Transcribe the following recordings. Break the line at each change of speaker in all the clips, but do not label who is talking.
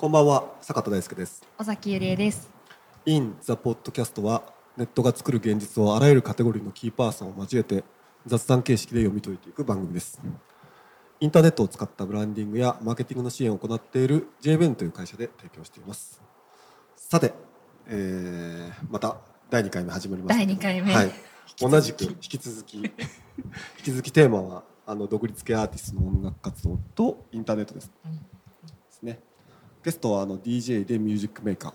こんばんは坂田大輔です。
尾崎ゆりえです。
In the Podcast はネットが作る現実をあらゆるカテゴリーのキーパーソンを交えて雑談形式で読み解いていく番組です。インターネットを使ったブランディングやマーケティングの支援を行っている JBEN という会社で提供しています。さて、えーまた第2回目始まりました
第二回目。
はい。同じく引き続き 引き続きテーマはあの独立系アーティストの音楽活動とインターネットです。ですね。ゲストはあの DJ でミュージックメーカー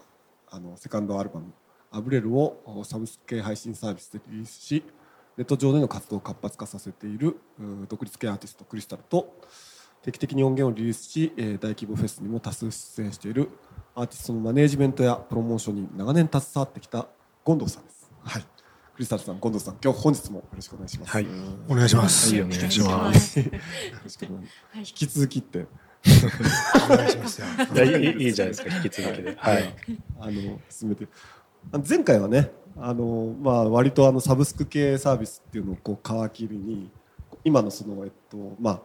あのセカンドアルバム「アブレル」をサブスク系配信サービスでリリースしネット上での活動を活発化させているうん独立系アーティストクリスタルと定期的に音源をリリースし、えー大規模フェスにも多数出演しているアーティストのマネージメントやプロモーションに長年携わってきた権藤さんです。はい。クリスタルさん、権藤さん、今日本日もよろしくお願いします。
はい
よ
お願いします。
はい
お願いします。
ろしくお願いします。
はい
引き続きって。
お願いしますよ。
いやいいいいじゃないですか引き続きで。はい。
あの進めてあの前回はねあの、まあ、割とあのサブスク系サービスっていうのをこう皮切りに今のその、えっとま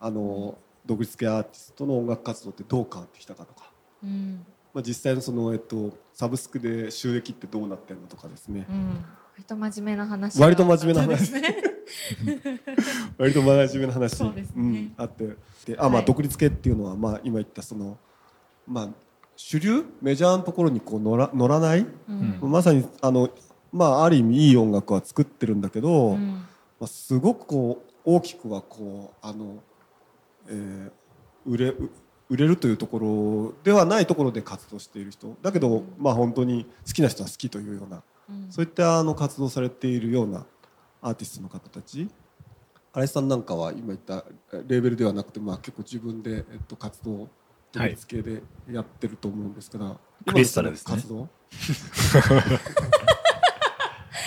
あ、あの独立系アーティストの音楽活動ってどう変わってきたかとか、
うん、
まあ、実際のその、えっと、サブスクで収益ってどうなってるのとかですね
うん、割と真面目な話が。
割と真面目な話
ですね。
割と真面目な話
ね。
うん、あって。であ、まあ、
はい。
独立系っていうのは、まあ、今言ったその、まあ、主流？メジャーのところにこう乗ら乗らない？
うん、
まさにあの、まあ、ある意味いい音楽は作ってるんだけど、ま
うん、
あ、すごくこう大きくはこうあの、えー売れう売れるというところではないところで活動している人。だけど、まあ、本当に好きな人は好きというような
うん。
そういったあの活動されているようなアーティストの方たち新井さんなんかは今言ったえレーベルではなくて、まあ、結構自分で、えっと、活動独立系でやってると思うんですから、
クリスタルですね
活動？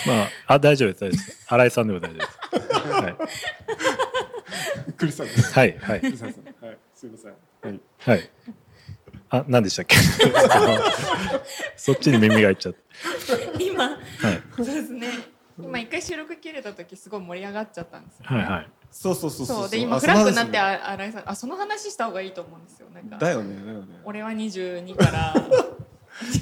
まああ大丈夫です大丈夫です。新井さんでも大丈夫です。はい
クリスタルです
はいはい
クリスタルさんはいすいませんはい
はい。あ何でしたっけ？そっちに耳がいっちゃって。
今、
はい
そうですね。今一回収録切れた時すごい盛り上がっちゃったんですよ、
はいはい。
そうそうそう
そうで今
あ
フラッグになって
その話
あ新井さんあその話した方がいいと思うんですよ。なんか。
だよねだよね。
俺は22から。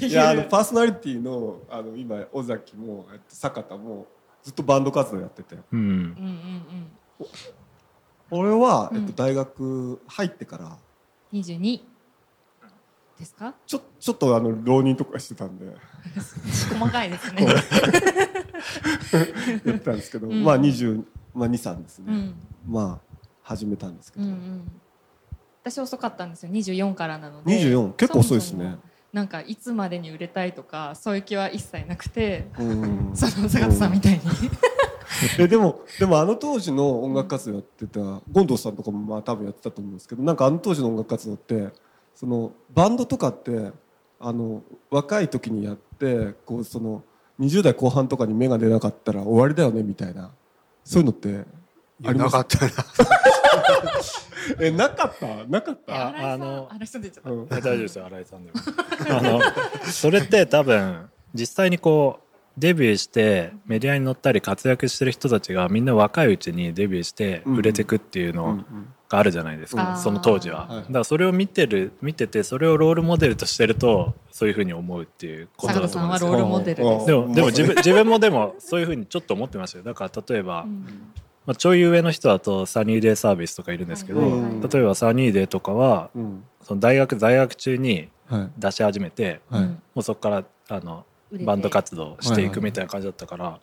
いやあのパーソナリティのあの今尾崎も、えっと、坂田もずっとバンド活動やってて。
うん。
うんうんうん。
俺は、
うん
えっと、大学入ってから
22ですか？
ちょちょっとあの浪人とかしてたんで。
細かいですね。
やってたんですけど、
うん。
まあ20、まあ、23ですね、
うん。
まあ始めたんですけど、
うんうん。私遅かったんですよ。24からなので。
24結構遅いですね。
なんかいつまでに売れたいとかそういう気は一切なくて
うん
その坂田さんみたいに、
えでもでもあの当時の音楽活動やってた権藤さんとかもまあ多分やってたと思うんですけどなんかあの当時の音楽活動ってそのバンドとかってあの若い時にやってこうその20代後半とかに芽が出なかったら終わりだよねみたいな。そういうのってあります？
なかったな。
えなかった？なかった？
あ
新井さん
あの
あの人出ちゃった、
うん。
大丈夫ですよ新井さんでも。あのそれって多分実際にこうデビューしてメディアに載ったり活躍してる人たちがみんな若いうちにデビューして売れてくっていうの
う
あるじゃないですか、
うん。
その当時は、
はい。
だからそれを見てる見ててそれをロールモデルとしてるとそういうふうに思うっていうことだと思うんですよ。
さんはロールモデルです。
でもでも自分 自分もでもそういうふうにちょっと思ってましたよ。だから例えば、
うん。
まあ、ちょい上の人だとサニーデイサービスとかいるんですけど、
はい
はい。はい
例えばサニーデイとかは
うん。
その大学在学中に
はい。
出し始めて
はい。
うん
もうそこからあのバンド活動していくみたいな感じだったから、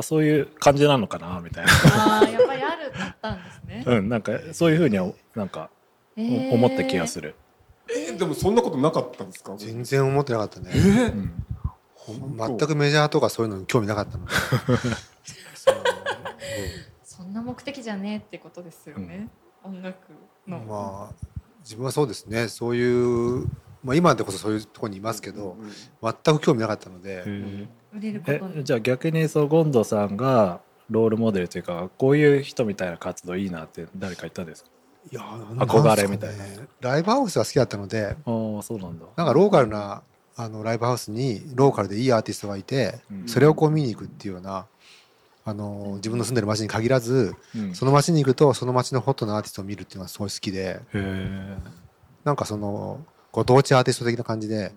あそういう感じなのかなみたいな、
ああやっぱりあるだったんですね、
うん、なんかそういうふうにはなんか思った気がする。
えでもそんなことなかったんですか？
全然思ってなかったね。
うん。
全くメジャーとかそういうのに興味なかったので。そ
んな目的じゃねえってことですよね、音楽の、
うん。まあ自分はそうですね。そういうまあ今でこそそういうところにいますけど、全く興味なかったので。
売れることに。
えじゃあ逆にそう権藤さんがロールモデルというかこういう人みたいな活動いいなって誰か言ったんですか？
いや
憧れみたいな。
ねライブハウスが好きだったので、
ああそうなんだ。
なんかローカルなあのライブハウスにローカルでいいアーティストがいて、
うん。
それをこう見に行くっていうようなあの自分の住んでる街に限らず
うん。
その街に行くとその街のホットなアーティストを見るっていうのがすごい好きで。
へえ
なんかそのご当地アーティスト的な感じで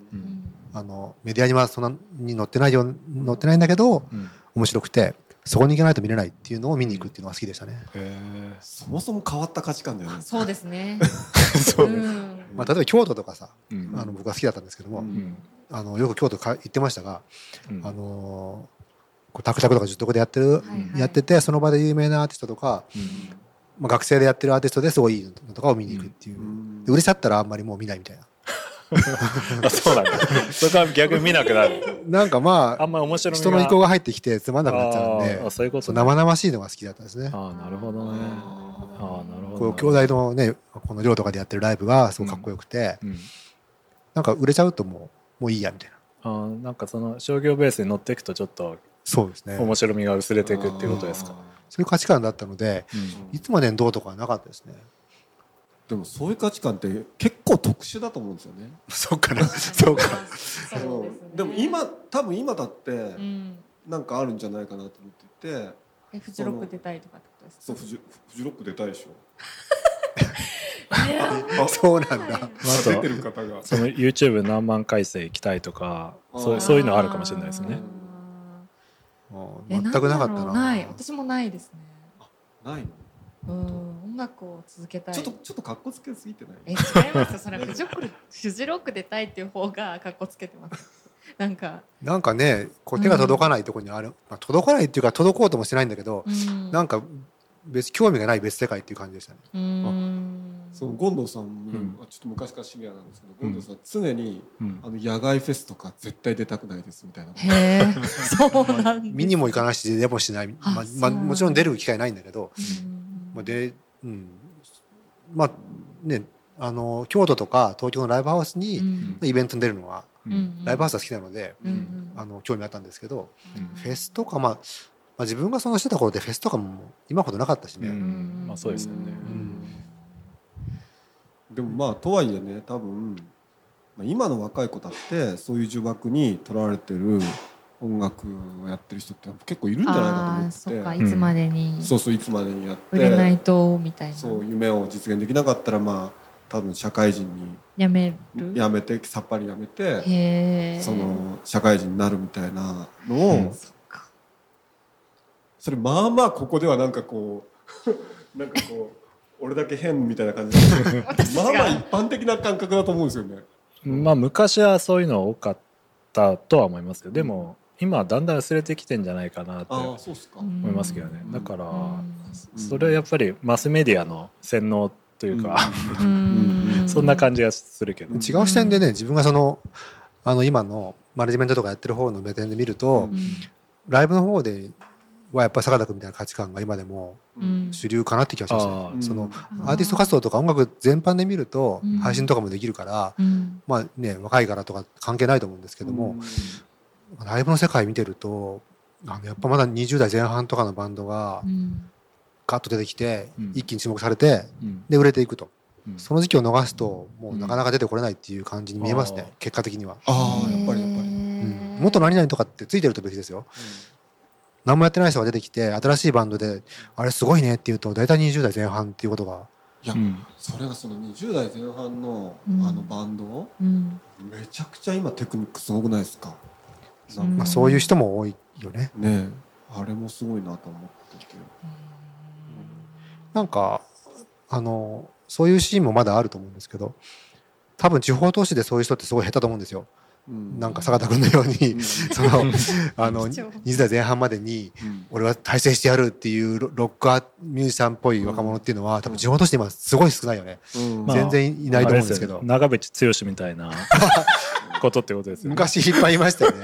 あのメディアにはそんなに載ってないよ載ってないんだけど
うん。
面白くてそこに行かないと見れないっていうのを見に行くっていうのが好きでしたね。
へ
そもそも変わった価値観だよね。
そうですね。
そう。ね
ん。
まあ、例えば京都とかさ
えうん。
あの僕は好きだったんですけども、
うん。
うん
あのよく京都か行ってましたが、
うん。
あのーこうタクタクとか十徳でやってる、
はいはい。
やっててその場で有名なアーティストとか、
うん。
まあ、学生でやってるアーティストですごいいいのとかを見に行くっていう、
うん。
で売れちゃったらあんまりもう見ないみたいな
あそうなんだ。そこは逆に見なくなる。
なんかまあ
あんまり面白
人の意向が入ってきてつまんなくなっちゃうんで
あーそういうことね。
生々しいのが好きだったんですね。
ああなるほどね。
あ
なるほ
こ
ど
う兄弟のねこの寮とかでやってるライブがすごくかっこよくて、
うん。
なんか売れちゃうともうもういいやみたいな。
ああなんかその商業ベースに乗っていくとちょっと
そうですね。
面白みが薄れていくっていうことですか。
そういう価値観だったので
うん。
いつまでにどうとかはなかったですね
でもそういう価値観って結構特殊だと思うんですよね。
そうかな。そうか。
そう。ですね
でも今多分今だって
うん
なんかあるんじゃないかなと思っていて
えフジロック出たいとかってことですか？
そうフジフジロック出たいでしょ。
あ
そうなんだ。
あ
出て
と
る方が。
その YouTube 何万回生行きたいとかそうそういうのあるかもしれないですね。
え
全くなかったな。
ない。私もないですね。
ないの？
うん音楽を続けたい。
ちょっとちょっと格好つけすぎてない？
え違いますよ。それはフジロックフジロック出たいっていう方が格好つけてます。なんか、
なんかねこう手が届かないところにある、まあ、届かないっていうか届こうともしてないんだけど、
うん、
なんか別興味がない別世界っていう感じでしたね。
うん。
そのゴンドウさんも、
ん
あちょっと昔からシニアなんですけど、ゴンドウさん常に
うん。
あの野外フェスとか絶対出たくないですみたいな。
そうなん
見にも行かないし出もしない、まあまあ、もちろん出る機会ないんだけど、でうん。まあねあの京都とか東京のライブハウス
う
に
ん
イベントに出るのは、
うん。
ライブハウスは好きなので、
うんうん。
あの興味あったんですけど、
うん。
フェスとか、まあ、まあ自分がそのしてた頃でフェスとかも今ほどなかったしね、
うん。まあそうですよね。
でもまあとはいえね多分、まあ、今の若い子だってそういう呪縛にとらわれてる音楽をやってる人って結構いるんじゃないかと
あ
思
あそっか
って
いつまでに
て、そうそういつまでにやって。
売れないとみたいな。
そう夢を実現できなかったらまあ多分社会人
やめる？
に辞めてさっぱり辞めてその社会人になるみたいなのを、
うん
そっか。
それまあまあここではなんかこう なんかこう俺だけ変みたいな感じ まあまあ
が
一般的な感覚だと思うんですよね。
まあ昔はそういうの多かったとは思いますよ。でも今はだんだん薄れてきてんじゃないかなって思いますけどね。だから
うん。
それはやっぱりマスメディアの洗脳というか
うん。
そんな感じがするけど。
うん。
違う視点でね自分がそのあの今のマネジメントとかやってる方の目線で見ると、
うん。
ライブの方ではやっぱり坂田君みたいな価値観が今でも
うん。
主流かなって気がしましたね、
あ
うん。
そのアーティスト活動とか音楽全般で見ると
うん。
配信とかもできるから、
うん。
まあね若いからとか関係ないと思うんですけども、ライブの世界見てるとあのやっぱまだ20代前半とかのバンドが
うん。
ガッと出てきて、
うん。
一気に注目されて
うん。
で売れていくと。
うん。
その時期を逃すともうなかなか出てこれないっていう感じに見えますね、結果的には、
ああやっぱりやっぱり。
うん、もっと何々とかってついてると別ですよ。何もやってない人が出てきて新しいバンドであれすごいねっていうと大体20代前半っていうことが。
いや、
うん。
それがその20代前半の
うん。
あのバンド、
うん。
めちゃくちゃ今テクニックすごくないですか？
う。ん。
か
まあ、そういう人も多いよね。
ねえ。あれもすごいなと思ってて。
なんかあのそういうシーンもまだあると思うんですけど多分地方都市でそういう人ってすごい下手と思うんですよ。
うん。
なんか坂田君のように、
うん。
そのあの
貴重。
20代前半までに
うん。
俺は大成してやるっていうロロックアーミュージシャンっぽい若者っていうのは多分地方都市で今すごい少ないよね。
うん。
まあ
全然いないと思うんですけど。
あれよ長渕剛みたいな ことってことですよね。
昔いっぱいいましたよね。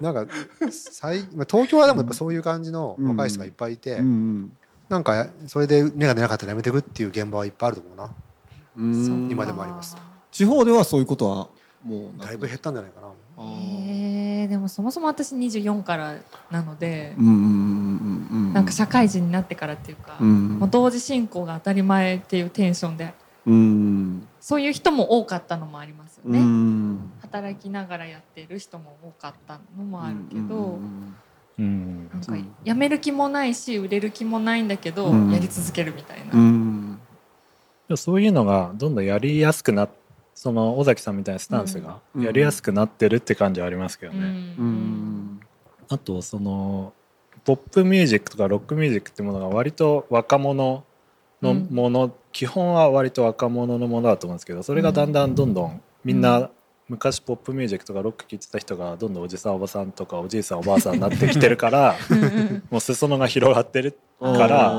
うん。
なんか最まあ東京はでもやっぱそういう感じの若い人がいっぱいいて、
うん
なんかそれで芽が出なかったらやめていくっていう現場はいっぱいあると思うな。
う
今でもあります。
地方ではそういうことはもう
だいぶ減ったんじゃないかな。
あー。
へえでもそもそも私24からなので
うんうんうんうんうん。
なんか社会人になってからっていうか、
うん。
もう同時進行が当たり前っていうテンションで
うん。
そういう人も多かったのもありますよ
う
ね、
ん。
働きながらやってる人も多かったのもあるけど、
うん
うん
なんか
うん。
辞める気もないし売れる気もないんだけど、
うん。
やり続けるみたいな、
そういうのがどんどんやりやすくなっその尾崎さんみたいなスタンスが
うん。
やりやすくなってるって感じはありますけどね、
うん。
うん。
あとそのポップミュージックとかロックミュージックってものが割と若者のもの、基本は割と若者のものだと思うんですけどそれがだんだんどんどんみん
う
な昔ポップミュージックとかロック聴いてた人がどんどんおじさんおばさんとかおじいさんおばあさんになってきてるからもう裾野が広がってるから
あ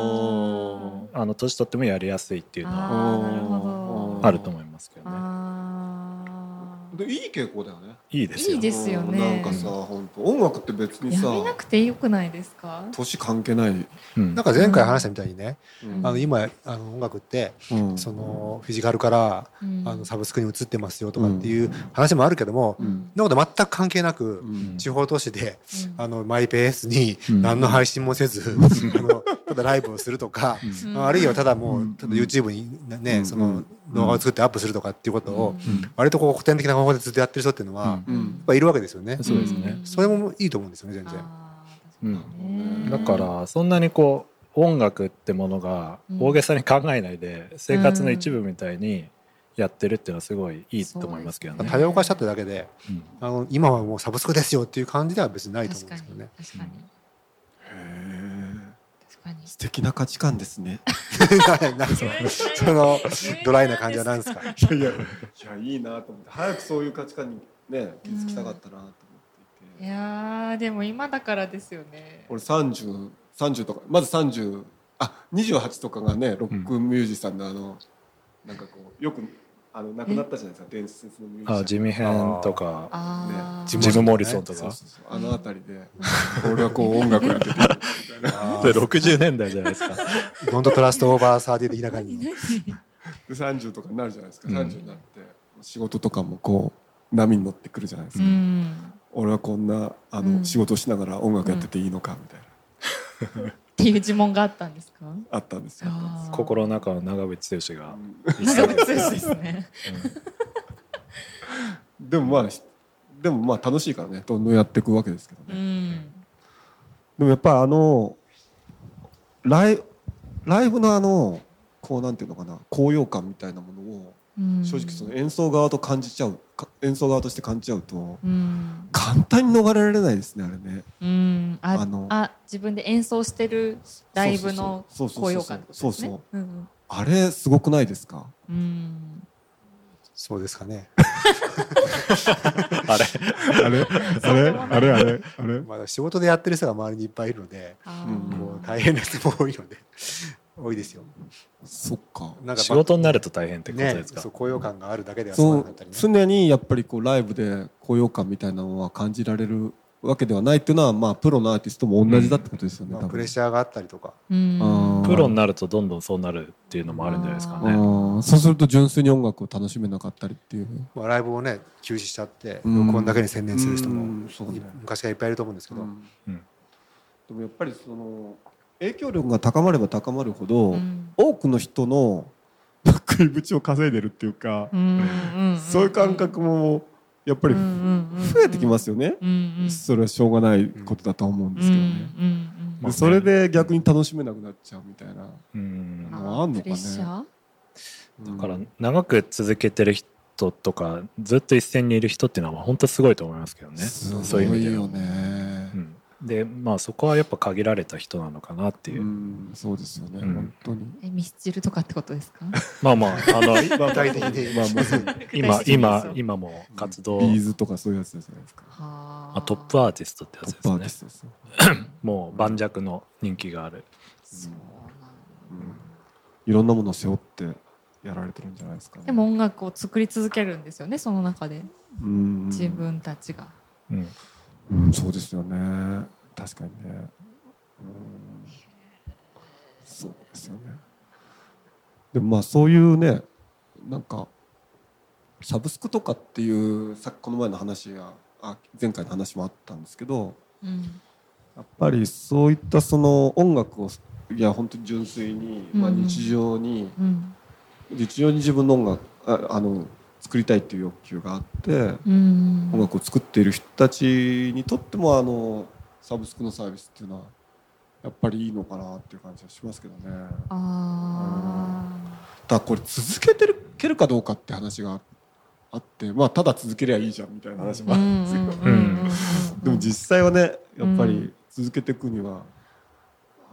の年取ってもやりやすいっていうのは
ある
と思いますけどね。
あ
でいい傾向だよね。
いいですよ。
いいですよね。
なんかさ本当音楽って別にさ
ーやめなくてよくないですか？
年関係ない、
うん。
なんか前回話したみたいにね、
うん。
あの今あの音楽って
うん。
そのフィジカルから
うん。
あのサブスクに移ってますよとかっていう話もあるけども、なこと全く関係なく
うん。
地方都市で
うん。
あのマイペースに
うん。
何の配信もせず、あのただライブをするとか、
うん。
あるいはただも
う
うん。ただ YouTube にね、
うん。
その動画を作ってアップするとかっていうことを
うん。
割とこう古典的な方法でずっとやってる人っていうのは、
うん。
やっ
うん。
ぱいるわけですよね。
そうですね。
ん。
それもいいと思うんですよね全然。
あ
うん。だからそんなにこう音楽ってものが
うん。
大げさに考えないで生活の一部みたいにやってるっていうのはすごいいいと思いますけどね。
多様化しちゃっただけで
うん。
あの今はもうサブスクですよっていう感じでは別にないと思うんですけどね。
確かに
へ
確かに
ー素敵な価値観ですね。
何そのそのドライな感じは何ですか？
いやいやいやいいなと思って。早くそういう価値観にね気づきたかったなと思っていて、
いやーでも今だからですよね。
俺30 30とかまず30あ28とかがねロックミュージシャンのあの、なんかこうよくあの亡くなったじゃないですか。伝説のミュージシャン
あジミヘンとか。
あー。
ジ
ジム・モリソンとか。
そうそうそう。あの辺りで。俺はこう音楽やっててみたいな
それ60年代じゃないですか。
ドントトラストオーバーサーティ的な感じの。
で30とかになるじゃないですか。
うん。
30になって。仕事とかもこう波に乗ってくるじゃないです
う
か、
ん。
俺はこんなあの、
うん。
仕事をしながら音楽やってていいのかみたいな、
っていう呪文があったんですか？
あったんです。よ。
心の中の長渕剛が。
長渕剛ですね。
でもまあでもまあ楽しいからね。どんどんやっていくわけですけど
う
ね、
ん。
でもやっぱりあのライライブのあのこうなんていうのかな高揚感みたいなものを
うん。
正直その演奏側と感じちゃうか演奏側として感じちゃうと
うん。
簡単に逃れられないですねあれね。
うん。あ
あの
あ自分で演奏してるライブの
そうそうそう
高揚感
そうそう。
うん
あれすごくないですか？
うん。
そうですかね。
あれ？
あれ？あれ？あれ？あれ？あれ？
まあ仕事でやってる人が周りにいっぱいいるので、もう大変な人も多いので多いですよ。
そっか。
なんか
仕事になると大変ってこと
ね
ですか？
そう高揚感があるだけではそう
そ
なかったりね。
常にやっぱりこうライブで高揚感みたいなのは感じられるわけではないっていうのはまあプロのアーティストも同じだってことですよね、
まあ、
多分。
プレッシャーがあったりとか。
プロになるとどんどんそうなるっていうのもあるんじゃないですか
あ
ね。
ー。そうすると純粋に音楽を楽しめなかったりっていう。
まあ、ライブをね休止しちゃって
うん。
録音だけに専念する人
う
も昔からいっぱいいると思うんですけど、
うん。
うん。
でもやっぱりその影響力が高まれば高まるほど、
うん。
多くの人の食い口を稼いでるっていうか、
うんうん
そういう感覚もやっぱり増えてきますよね、
うんうん
それはしょうがないことだと思うんですけどね、
うんうん
でそれで逆に楽しめなくなっちゃうみたいな、
うん
うん。
のあんのかね。
プレッシャー？
だから長く続けてる人とかずっと一線にいる人っていうのは本当すごいと思いますけどね。
すご
そういう意味ではでまあそこはやっぱ限られた人なのかなっていう。う。
ん、そうですよね、
うん。
本当に。
えミスチルとかってことですか？
まあまああの
具体的に
まあまあ
今 今今も活動、
ビーズとかそういうやつじゃないですか。
は
あ。トップアーティストってやつですね。もう盤石の人気がある。
そうなんだ。
うん、いろんなものを背負ってやられてるんじゃないですかね。
でも音楽を作り続けるんですよねその中で。
うん。
自分たちが。
うん
うん、そうですよね。確かにね、うん、そうですよね。でもまあそういうねなんかサブスクとかっていうさっきこの前の話があ前回の話もあったんですけど
うん。
やっぱりそういったその音楽をいや本当に純粋に、まあ、
うん。
日常に、
うん。
日常に自分の音楽ああの作りたいっていう欲求があって、
うん。
音楽を作っている人たちにとってもあのサブスクのサービスっていうのはやっぱりいいのかなっていう感じはしますけどね。
あ
ただこれ続けてるけるかどうかって話があってまあただ続けりゃいいじゃんみたいな話もあるんですけど、
ん
でも実際はねやっぱり
うん
続けていくには、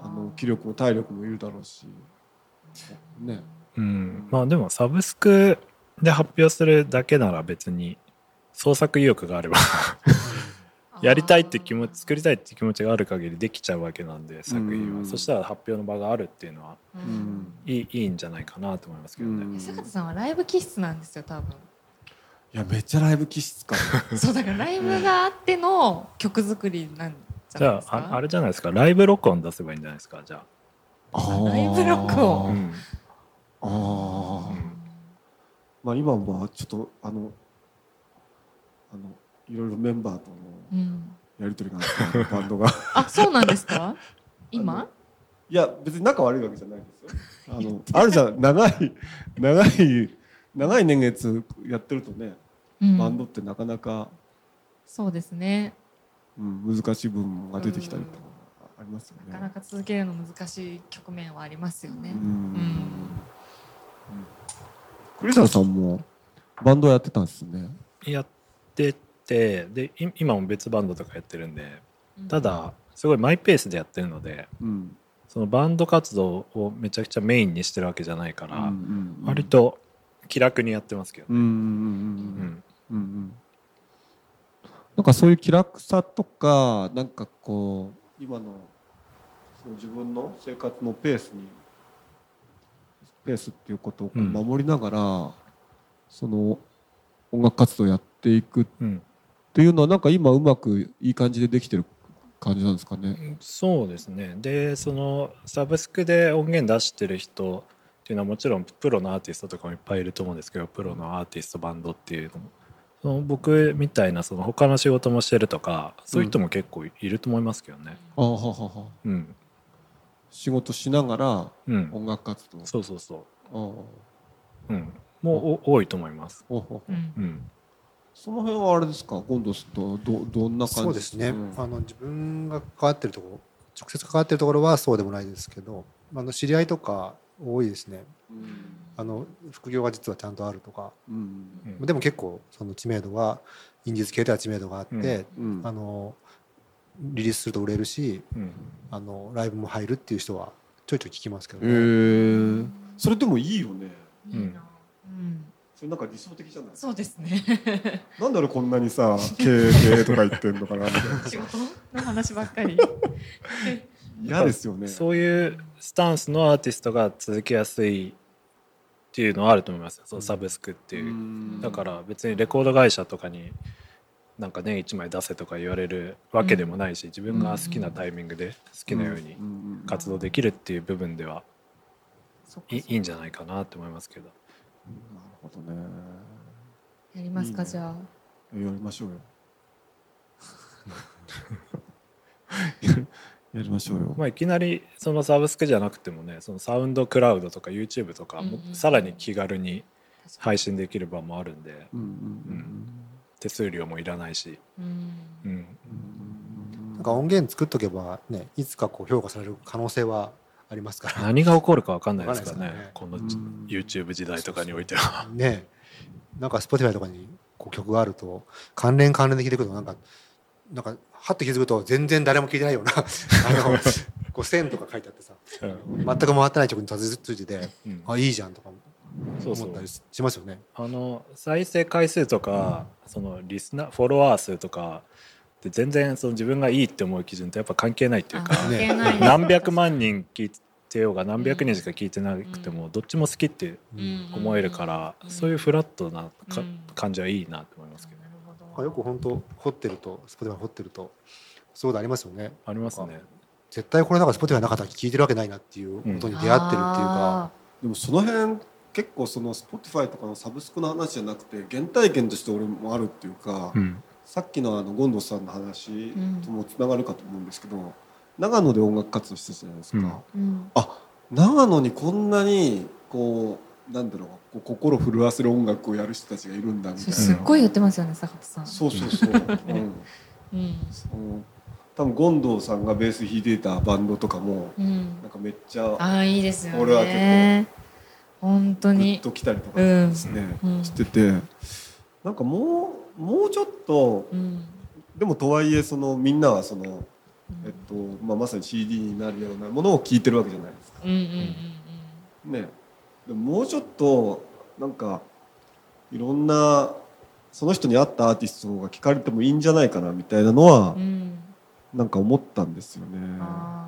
あの気力も体力もいるだろうしね。
うん、まあでもサブスクで発表するだけなら別に創作意欲があれば やりたいって気持ち作りたいって気持ちがある限りできちゃうわけなんで作品
うん
は。そしたら発表の場があるっていうのはいいいいんじゃないかなと思いますけどね、
うん。
坂田さんはライブ気質なんですよ多分。
いやめっちゃライブ気質か
そうだからライブがあっての曲作りなんじ
じゃ
ゃないですか？
あああれじゃないですか？ライブ録音出せばいいんじゃないですか？じゃ
あ。ー。
ライブ録
あ、
音。
うん。
あー。
うん
まあ今はちょっとあのあのいろいろメンバーとの
うん
やり取りがあってバンドが。
あそうなんですか？今？
いや別に仲悪いわけじゃないですよ。あのあるじゃん長い長い長い年月やってるとね
うん。
バンドってなかなか、
そうですね。
うん、難しい部分が出てきたりとかありますよね。
なかなか続けるの難しい局面はありますよね。
うん。
うん
クリスタルさんもバンドやってたんですね。
やっててでい今も別バンドとかやってるんでただすごいマイペースでやってるので
うん。
そのバンド活動をめちゃくちゃメインにしてるわけじゃないから、
うん
割。と気楽にやってますけどね、
うんうんうん
うん
うんうんうん。なんかそういう気楽さとかなんかこう今のその自分の生活のペースにペースっていうことを守りながら、その音楽活動をやっていくっ
うん。
ていうのはなんか今うまくいい感じでできてる感じなんですかね？
そうですね。でそのサブスクで音源出してる人っていうのはもちろんプロのアーティストとかもいっぱいいると思うんですけどプロのアーティストバンドっていうのも。その僕みたいなその他の仕事もしてるとかそういう人も結構いると思いますけどね。
ああははは
うん
仕事しながら
うん。
音楽活動。
そうそうそ
ああ。
ううん。もうお多いと思います。
ほう
ん。
うん。
その辺はあれですか？今度とどどんな感じ？
そうですね、
ん。
あの自分が関わってるところ直接関わってるところはそうでもないですけどあの知り合いとか多いですね。
うん。
あの副業が実はちゃんとあるとか。
うん。
うん。
でも結構その知名度はインディーズ系では知名度があって、
うん。
あのリリースすると売れるし
うん。
あのライブも入るっていう人はちょいちょい聞きますけど
へ
ね、
えそれでもいいよね。
いいな。うん。
それなんか理想的じゃない？
そうですね。
なんで俺こんなにさ 経営とか言ってんのかなみたいな。
仕事の話ばっかり。
嫌ですよね。
そういうスタンスのアーティストが続けやすいっていうのはあると思いますよ。そのサブスクっていう、
ん。
だから別にレコード会社とかになんか年1枚出せとか言われるわけでもないし、自分が好きなタイミングで好きなように
んん
活動できるっていう部分ではいいんじゃないかなって思いますけど。
なるほどね。
やりますか
いいね。
じゃあ。
やりましょうよ。やりましょうよ、
まあいきなりそのサブスクじゃなくてもねそのサウンドクラウドとか YouTube とかも
うんうん
さらに気軽に配信できる場もあるんで。
うん。うん
手数料もいらないし、
にうん。
なんか音源作っとけばねいつかこう評価される可能性はありますから。
何が起こるか分かんないですからね。
わかんないです
この
うん。
YouTube 時代とかにおいては。
ね。なんか Spotify とかにこう曲があると関連関連で聴いてくるとなんかなんかはって気づくと全然誰も聴いてないような あのこう線とか書いてあってさ。
うん。
全く回ってない曲にたどり着いてて
うん。
あいいじゃんとか
そうそう
思ったりしますよね。
あの再生回数とか、そのリスナーフォロワー数とかで全然その自分がいいって思う基準とやっぱ関係ないっていうか
あ関係ないです。
何百万人聞いてようが何百人しか聞いてなくてもどっちも好きって
うん。
思えるから、
うん。
そういうフラットなか、
うん。
感じはいいなと思いますけど。
なるほど。
よく本当掘ってると Spotify 掘ってるとそういうことありますよね。
ありますね。
絶対これなんか Spotify なかったら聴いてるわけないなっていうことに出会ってるっていうか、
でもその辺結構その Spotify とかのサブスクの話じゃなくて原体験として俺もあるっていうか、
うん。
さっきのあのゴンドさんの話
うん。
ともつながるかと思うんですけど、長野で音楽活動してたじゃないですか、
うん。
あ
長野にこんなにこうなんだろうこう心震わせる音楽をやる人たちがいるんだみたいな。
すっごい言ってますよね坂田さん。
そうそうそう、うん、
うん。
その多分ゴンドさんがベース弾いていたバンドとかも
うん。
なんかめっちゃ
ああいいですよね。
俺は結
本当に。
ときたりとか
うん
ですね、
うん。
してて。なんかもうもうちょっと
うん。
でもとはいえそのみんなはその、えっとまあ、まさに CD になるようなものを聴いてるわけじゃないですか。
うんうんうん
ね、でももうちょっとなんかいろんなその人に合ったアーティストが聞かれてもいいんじゃないかなみたいなのは
うん。うん
なんか思ったんですよね。
あ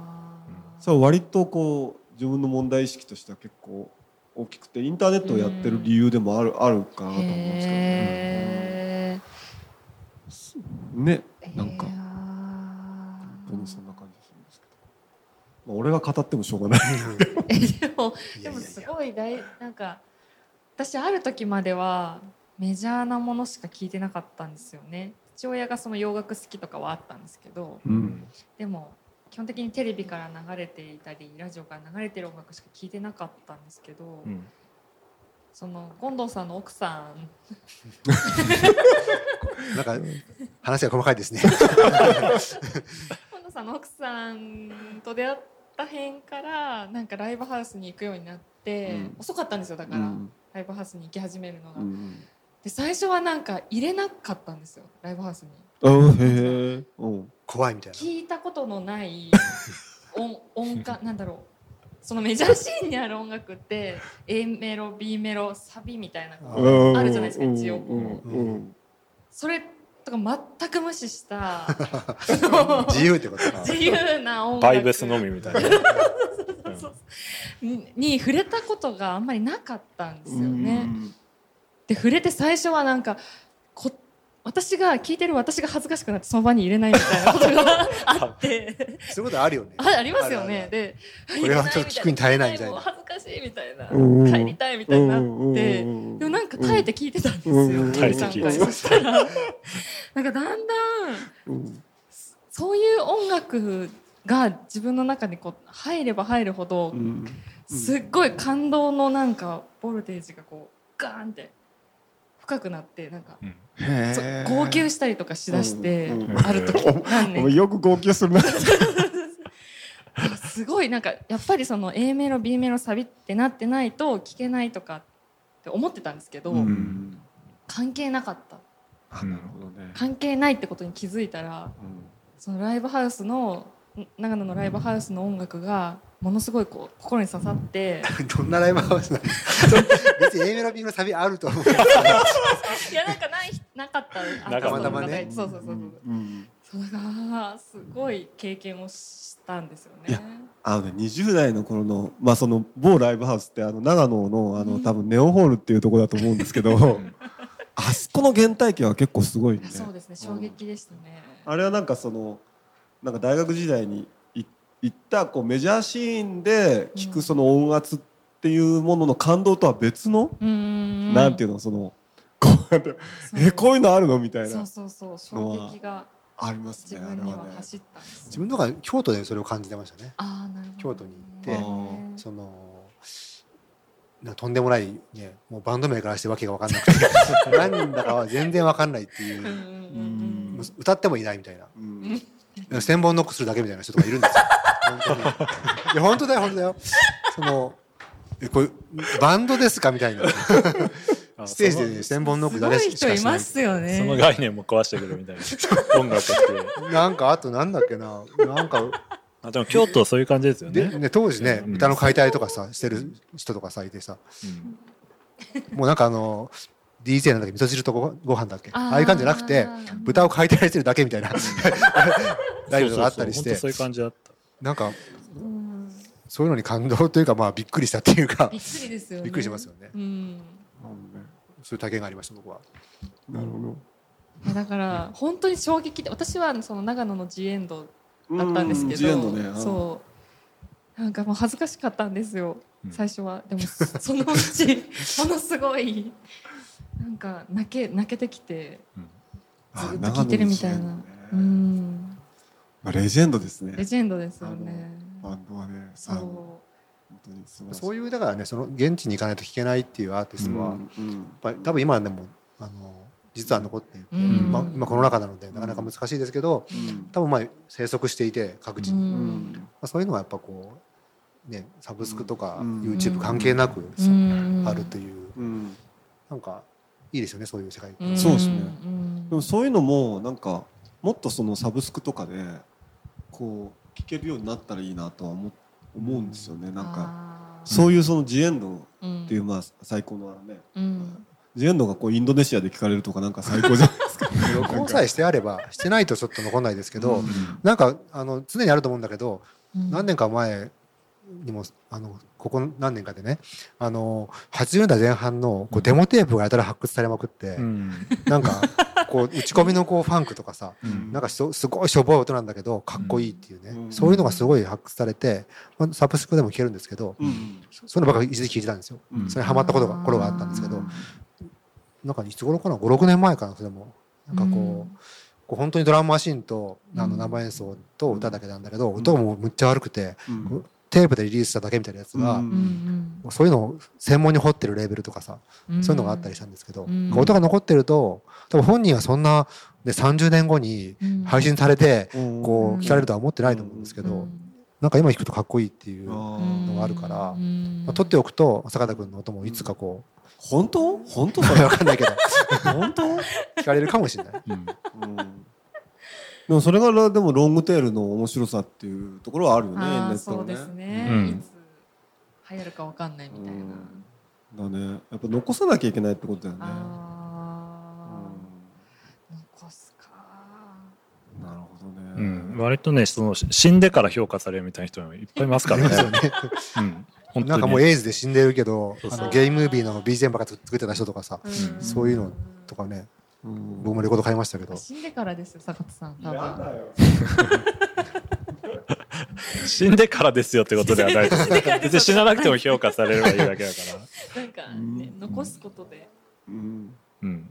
それは割とこう自分の問題意識としては結構大きくてインターネットをやってる理由でもある,、あるかなと思うんですけど。ね。
へ
ね
ー
なんか。本当にそんな感じするんですけど、まあ、俺が語ってもしょうがない。
えでも でもすごい大なんか私ある時まではメジャーなものしか聞いてなかったんですよね。父親がその洋楽好きとかはあったんですけど。
うん。
でも基本的にテレビから流れていたりラジオから流れてる音楽しか聞いてなかったんですけど、
うん。
その近藤さんの奥さん。
なんか話が細かいですね。
近藤さんの奥さんと出会った辺からなんかライブハウスに行くようになって、
うん。
遅かったんですよだから、
うん。
ライブハウスに行き始めるのが。
うん
で最初はなんか入れなかったんですよライブハウスに。
あへえ。うん。
怖いみたいな。
聞いたことのない音音感なんだろう。そのメジャーシーンにある音楽って A メロ B メロサビみたいなあるじゃないですか一応。それとか全く無視した
自由ってことか。
自由な音楽。
バイブスのみみたいな。
にに触れたことがあんまりなかったんですよね。で触れて最初はなんかこ私が聞いてる私が恥ずかしくなってその場に入れないみたいなことが あって。
そういうことあるよね。
あありますよね。で
これはちょっと聞くに耐えないみたいな。
もう恥ずかしいみたいな
うん
帰りたいみたいになってでもなんか耐えて聞いてたんですよ
うん。
2 3回そしたらなんかだんだん
うん
そういう音楽が自分の中にこう入れば入るほど
うん。
すっごい感動のなんかボルテージがこうガーンって深くなってなんかう
え
号泣したりとかしだして
うんうん。
ある時何年
よく号泣するな。
かすごいなんかやっぱりその A メロ B メロサビってなってないと聴けないとかって思ってたんですけど、
うん。
関係なかった。
あなるほどね。
関係ないってことに気づいたらそのライブハウスのん長野のライブハウスの音楽がものすごいこう心に刺さって。
どんなライブハウスなんですか別に A メロ B メロサビあると思う。
いやなんかないなかった。
なかった。
あの中で
ね。
そうそうそうそう。
うん。
そうだからすごい経験をしたんですよ
いや
ね。
あのね20代の頃のまあその某ライブハウスってあの長野のあ
うん。
の多分ネオホールっていうところだと思うんですけど、あそこの原体験は結構すごいんで。
そうですね衝撃でしたね。
あれはなんかそのなんか大学時代にい行ったこうメジャーシーンで聞くその音圧っていうものの感動とは別の、
うーん。
なんていうのそのこうやってえこういうのあるのみたいな。
そうそうそう衝撃が
あります
自
ねあれはね。
分には走ったんです
自分のが京都でそれを感じてましたね。
ああなるほど。
京都に行って
ね
そのなとんでもないねもうバンド名からしてわけが分かんなくて 何人だかは全然分かんないっていう歌ってもいないみたいな。
うん。
千本ノックするだけみたいな人とかいるんですよ いや本当だよ本当だよ。そのえこれバンドですかみたいな。
あ
ステージでね千本ノック誰しかしない。
人いますよね。
その概念も壊してくるみたいな。音楽って。
なんかあとなんだっけな。なんか
あでも京都はそういう感じですよね。
でね当時ね
うん。
歌の解体とかさしてる人とかさいてさ。
うん。
もうなんかあの DJ なんだっけ？味噌汁とごご飯だっけ？
あー。
ああいう感じじゃなくて豚を解体してるだけみたいな。ライブとかあったりして。
そうそうそう。本当そういう感じだった
なんか
うん
そういうのに感動というかまあびっくりしたっていうか
びっくりですよね。
びっくりしますよね。
うん。
そういう体験がありました僕は。
なるほど。
だから本当に衝撃で私はその長野の G エンドだったんですけ
うんジエンド
ど、
ね。
そう。なんかもう恥ずかしかったんですよ、
うん。
最初は。でもそのうち ものすごいなんか泣け泣けてきて
あ
ずっと聴いてるみたいな、うん
まあレジェンドですね。
レ。ジェンドですよね。
バンドはね。
そ
あの
う。
本当に素晴らしい。
そういうだからねその現地に行かないと聴けないっていうアーティストは、やっ
うんうん。
ぱり多分今でもあの実は残っていて、
うん。
まあ、今コロナ禍なのでなかなか難しいですけど
うん。
多分まあ生息していて各地
う
に、ま
ん
あ、そういうのはやっぱこう、ね、サブスクとか
うん。
YouTube 関係なく
うん。
あるという
うん。
なんかいいですよねそういう世界、
ん
そうですね。
ん。
でもそういうのもなんかもっとそのサブスクとかでこう聞けるようになったらいいなとは思思うんですよね。なんかそういうそのジエンド
うん
っていうまあ最高のね
うん。
ジエンドがこうインドネシアで聞かれるとかなんか最高じゃないですか。
録音さえしてあればしてないとちょっと残んないですけど、
うん。
なんかあの常にあると思うんだけど、
うん。
何年か前にもあのここ何年かでねあの80年代前半のこうデモテープがやたら発掘されまくって、
うん。
なんかこう 打ち込みのこうファンクとかさ
うん。
なんかすすごいしょぼい音なんだけどかっこいいっていうね、
うん。
そういうのがすごい発掘されて、まあ、サブスクでも聴けるんですけど、
うん。
そういうのばっかり一時期聞いてたんですよ。
うん。
それハマったことが頃があったんですけどなんかいつ頃かな？56年前かなそれも。なんかこう,、
うん。
こう本当にドラムマシンとあの
うん。
生演奏と歌だけなんだけど、音がもうむっちゃ悪くて
うん
テープでリリースしただけみたいなやつが、そういうのを専門に掘ってるレーベルとかさ、
うん。
そういうのがあったりしたんですけど、
うん。
音が残ってると多分本人はそんな、ね、30年後に
うん。
配信されて
うん。
こう聞かれるとは思ってないと思うんですけど、
うん。
なんか今聞くとかっこいいっていう、のがあるから
うん。
あ、撮っておくと坂田君の音もいつかこ
本当？本当？
う、
それ
わかんないけど。
本当？
聞かれるかもしれない。
うん
うんでもそれがでもロングテールの面白さっていうところはあるよねネットのね。
そうですね、
うん。
いつ流行るかわかんないみたいな、
うん。だね。やっぱ残さなきゃいけないってことだよね。
あ
う
ー残すか。
んなるほどね。
うん、割とねその死んでから評価されるみたいな人もいっぱいいますからね。うん、本当に。
なんかもうエイズで死んでるけど
そうそう。
あのゲイムービーの BGM ばっか作ってた人とかさ
うん。
そういうのとかね
うん。
僕もレコード買いましたけど。
死んでからですよ坂田さん多分。
よ。
死んでからですよってことではない。です。別に死ななくても評価されればいいだけだから。
なんかね
うん。
残すことで。
うん。
うん、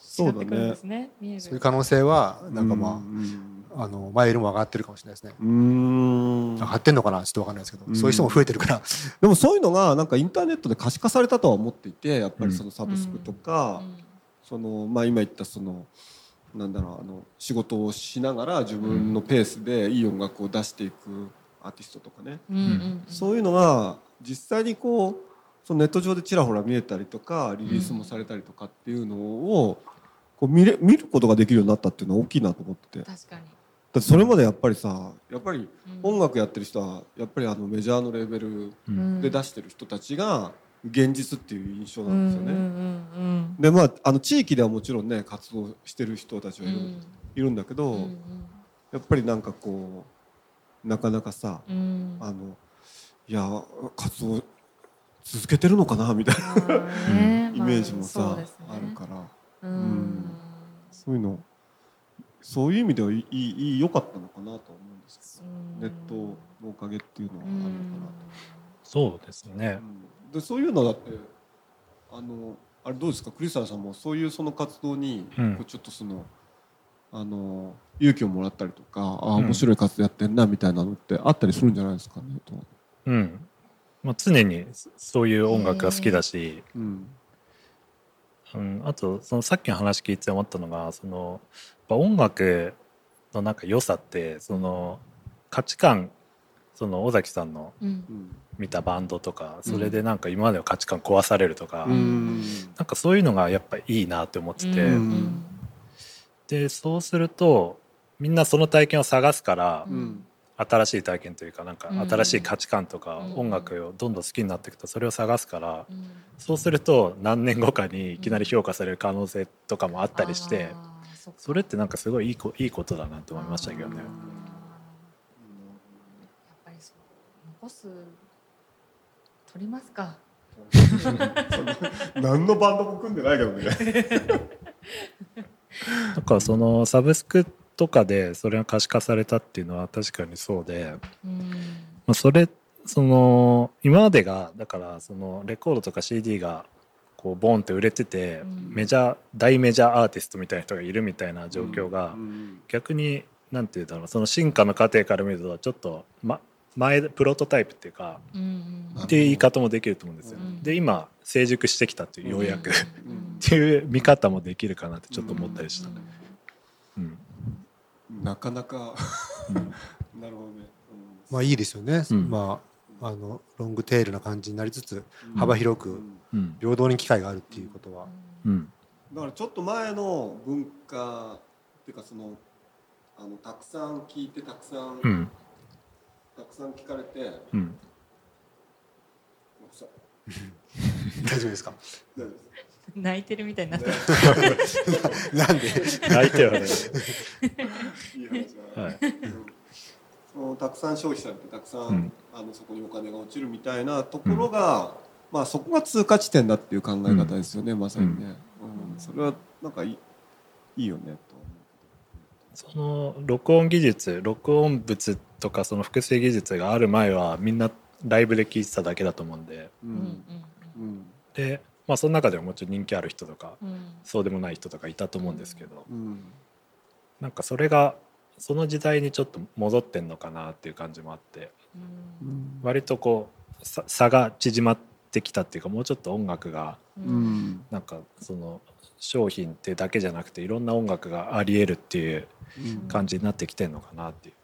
そうだね。
ね。
そういう可能性はなんかま
うん。
ああの前よりも上がってるかもしれないですね。
うん。
上がってんのかなちょっとわかんないですけど、
うん。
そういう人も増えてるから。
でもそういうのがなんかインターネットで可視化されたとは思っていてやっぱりそのサブスクとか、そのまあ今言ったそのなんだろうあの仕事をしながら自分のペースでいい音楽を出していくアーティストとかね、
うん
そういうのが実際にこうそのネット上でちらほら見えたりとかリリースもされたりとかっていうのをこう見れ見ることができるようになったっていうのは大きいなと思ってて。だ
確かに。
ってそれまでやっぱりさやっぱり
うん。
音楽やってる人はやっぱりあのメジャーのレベルで出してる人たちが現実っていう印象なんですよね。
うんうん
でまああの地域ではもちろんね活動してる人たちはいる,、
うん。
いるんだけど、
うんうん。
やっぱりなんかこうなかなかさ、
うん。
あのいや活動続けてるのかなみたいな
ね
イメージも
ま
さ、
そうですね。
あるから。
うん。
うん。そういうのそういう意味ではいい良かったのかなとは思うんですけ
うん。
ど、ネットのおかげっていうのはあ
う
るのかなと。
ん
そうですね。
うんでそういうのだってあのあれどうですか？クリスタルさんもそういうその活動に、
うん。
こうちょっとそのあの勇気をもらったりとかあ
うん。
面白い活動やってんなみたいなのってあったりするんじゃないですかねと、
うん。まあ、常にそういう音楽が好きだし、
うん。
うん、あとそのさっきの話聞いて思ったのがそのやっぱ音楽のなんか良さってその価値観その尾崎さんの見たバンドとかそれでなんか今までの価値観壊されるとか、
うん。
なんかそういうのがやっぱいいなって思ってて、
うん。
でそうするとみんなその体験を探すから、
うん。
うん
新しい体験というかなんか
うん。
新しい価値観とか
うん。
音楽をどんどん好きになっていくとそれを探すから
うん。
そうすると何年後かにいきなり評価される可能性とかもあったりして
そ
れってなんかすごいいいこいいことだなと思いましたけどね
あー。やっぱりそう残す取りますか。
何のバンドも組んでないけどね。
だからそのサブスクとかでそれが可視化されたっていうのは確かにそうで、
うん。
まあ、それその今までがだからそのレコードとか CD がこうボンって売れてて、
うん。
メジャー大メジャーアーティストみたいな人がいるみたいな状況が、
うん。
逆になんていうんだろうその進化の過程から見るとちょっっと、ま、前プロトタイプっていうか
うんうん。
っていう言い方もできると思うんですよ。
うん。
で今成熟してきたっていうようやく、っ
うん。
ていう見方もできるかなってちょっと思ったりした。うん
なかなか。
うん。
なるほどね、
まあいいですよね。
うん。
まああのロングテールな感じになりつつ
うん。
幅広く平等に機会があるっていうことは。
うん。
だからちょっと前の文化っていうかそのあのたくさん聞いてたくさん、
うん
たくさん聞かれて
うん。
さ
大丈夫ですか？
泣いてるみたいになってる
なんで？
泣いてはね
い。い話だな。
はい。
うん。そのたくさん消費されてたくさん、
うん。
あのそこにお金が落ちるみたいなところが、まあそこが通過地点だっていう考え方ですよね、まさにね、うん。それはなんかいいいいよね
その録音技術録音物とかその複製技術がある前はみんなライブで聴いてただけだと思うんで。
う、
ん。
で、まあ、その中でももちろん人気ある人とか
うん。うん
そうでもない人とかいたと思うんですけど。
うん。
なんかそれがその時代にちょっと戻ってんのかなっていう感じもあって。
うん。
割とこうさ差が縮まってきたっていうかもうちょっと音楽が
う
うんん。
なんかその商品ってだけじゃなくていろんな音楽がありえるっていう
うん。
感じになってきてんのかなっていう。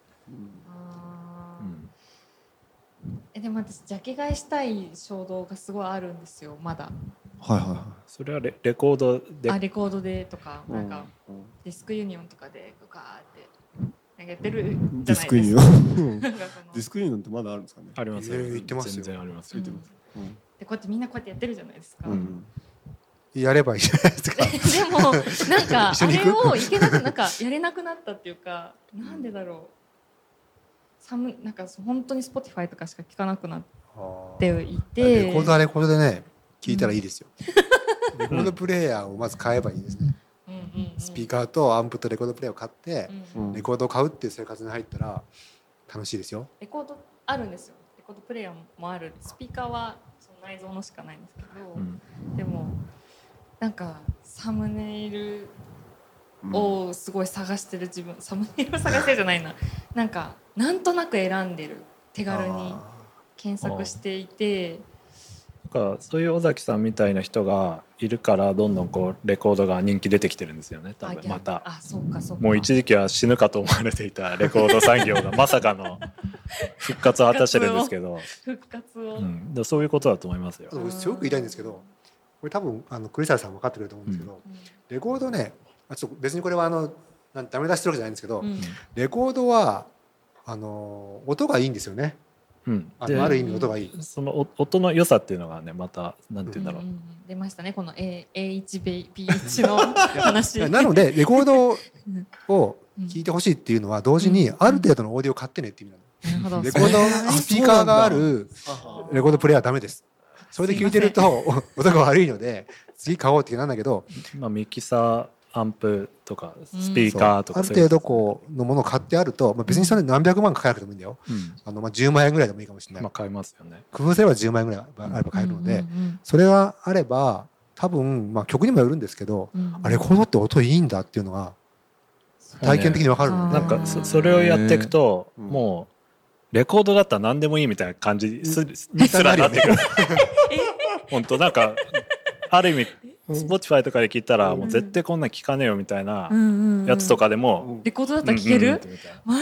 えでも私ジャケ買いしたい衝動がすごいあるんですよまだ。
はいはいは
それはレレコードで？
あレコードでとか
い
なんか
うん。
ディスクユニオンとかでガーってなんかやってるじ
デ
ゃ
ィ
ないです
スディスクユニオン ディスクユニオンってまだあるんですかね？
あります
いろいろ言ってます。よ
全然あります。
うん。でこうやってみんなこうやってやってるじゃないですか、
うん
やればいいじゃないですか。
でもなんか あれをいけなくなんかやれなくなったっていうかなんでだろう。寒なんか本当に Spotify とかしか聞かなくなっていて。
レコードはレコードでね聞いたらいいですよ、レコードプレーヤーをまず買えばいいですね、
うんうんうん。
スピーカーとアンプとレコードプレーヤーを買って
う、ん
うん。
レコードを買うっていう生活に入ったら楽しいですよ。
レコードあるんですよ。レコードプレイヤーもある。スピーカーはその内蔵のしかないんですけど、
うん。
でもなんかサムネイル
うん。
をすごい探してる自分サムネイルを探してるじゃないな。なんかなんとなく選んでる。手軽に
あ
検索していて。
なんかそういう尾崎さんみたいな人がいるからどんどんこうレコードが人気出てきてるんですよね多
あ
分また。
あそうかそうか。
もう一時期は死ぬかと思われていたレコード産業が まさかの復活を果たしてるんですけど、
復活を、
うん、でそういうことだと思いますよ。
すごく言いたいんですけどこれ多分あのクリスタルさん分かってくれると思うんですけど、
うん。
レコードねあちょっと別にこれはあのなんダメ出してるわけじゃないんですけど、
うん。
レコードはあの音がいいんですよね。
うん、で
あのある意味音がいい。
そのお音の良さっていうのがねまたなんて言うんだろう、
ん。ん。ん。出ましたねこの A AHBH の話。
なのでレコードを聴いてほしいっていうのは同時に
うん。
ある程度のオーディオを買ってねっていう意味なの。
なるほど。
レコードスピーカーがあるレコードプレイヤーはダメですそれで聴いてると音が悪いので次買おうってなんだけど
まあ、ミキサーアンプとかスピーカーとか
ある程度こうのものを買ってあると、まあ、別にそれ何百万かかなくてもいいんだよ。
う、うん。
あのまあ10万円ぐらいでもいいかもしれない、
まあ、買えますよね。
工夫すれば10万円ぐらいあれば買えるので、
うんうん
それがあれば多分、まあ、曲にもよるんですけど、
うん。うん
あレコードって音いいんだっていうのが体験的に分かるので、
あー
なんかそそれをやっていくと、
うん。
もうレコードだったら何でもいいみたいな感じすにすらなってくる。本当なんかある意味 Spotify とかで聞いたらもう絶対こんなん聞かねえよみたいなやつとかでも、
レコードだったら聴ける、マ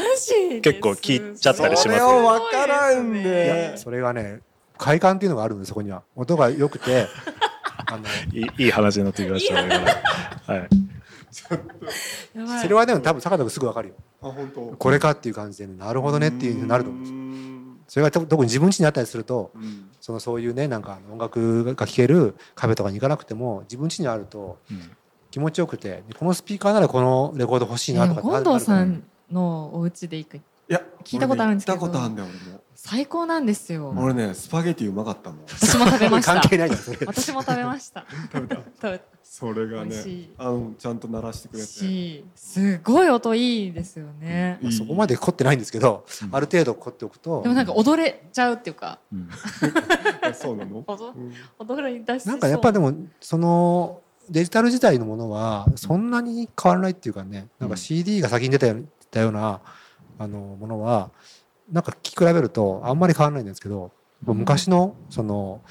ジ
結構聞いちゃったりします
それは分からん
い
ね。
やそれがね快感っていうのがあるんですそこには。音が良くて あの
いいいい話になってきましたね。はい。
それはでも多分坂田君すぐ分かるよこれかっていう感じでなるほどねっていうふうになると思うんですそれが特特に自分家にあったりすると
うん。
そのそういうねなんか音楽が聴けるカフェとかに行かなくても自分家にあると
うん
気持ちよくてこのスピーカーならこのレコード欲しいなとかってある
権藤さんのお家で行く
いや
聞いたことあるんですけど
聞いたことあるんだよ俺も。
最高なんですよ、
俺ねスパゲティうまかったもん。
私も食べました。
関係ないじゃんそれ。
私も食べました。
食べた。
食べた
それがねあのちゃんと鳴らしてくれて。
しすごい音いいですよね。
いい。
そこまで凝ってないんですけど、
うん。
ある程度凝っておくと。
でもなんか踊れちゃうっていうか。
うん。
えそうなの？
踊り出し
なんかやっぱでもそのデジタル時代のものはそんなに変わらないっていうかねなんか CD が先に出たようなあのものはなんか聞き比べるとあんまり変わらないんですけど昔のその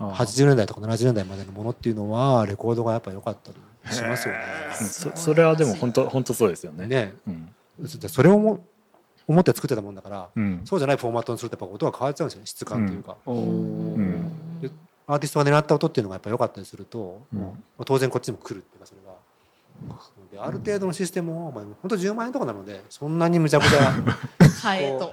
80年代とか70年代までのものっていうのはレコードがやっぱ良かったりしますよね。
うんそそれはでも本当本当そうですよね。
ね。
うん。
それをも思って作ってたもんだから
うん。
そうじゃないフォーマットにするとやっぱ音が変わっちゃうんですよね質感というか。
うん。
でアーティストが狙った音っていうのがやっぱ良かったりすると、当然こっちにも来るっていうかそれが。である程度のシステムを、まあ、本当10万円とかなのでそんなにむちゃくちゃこ
こ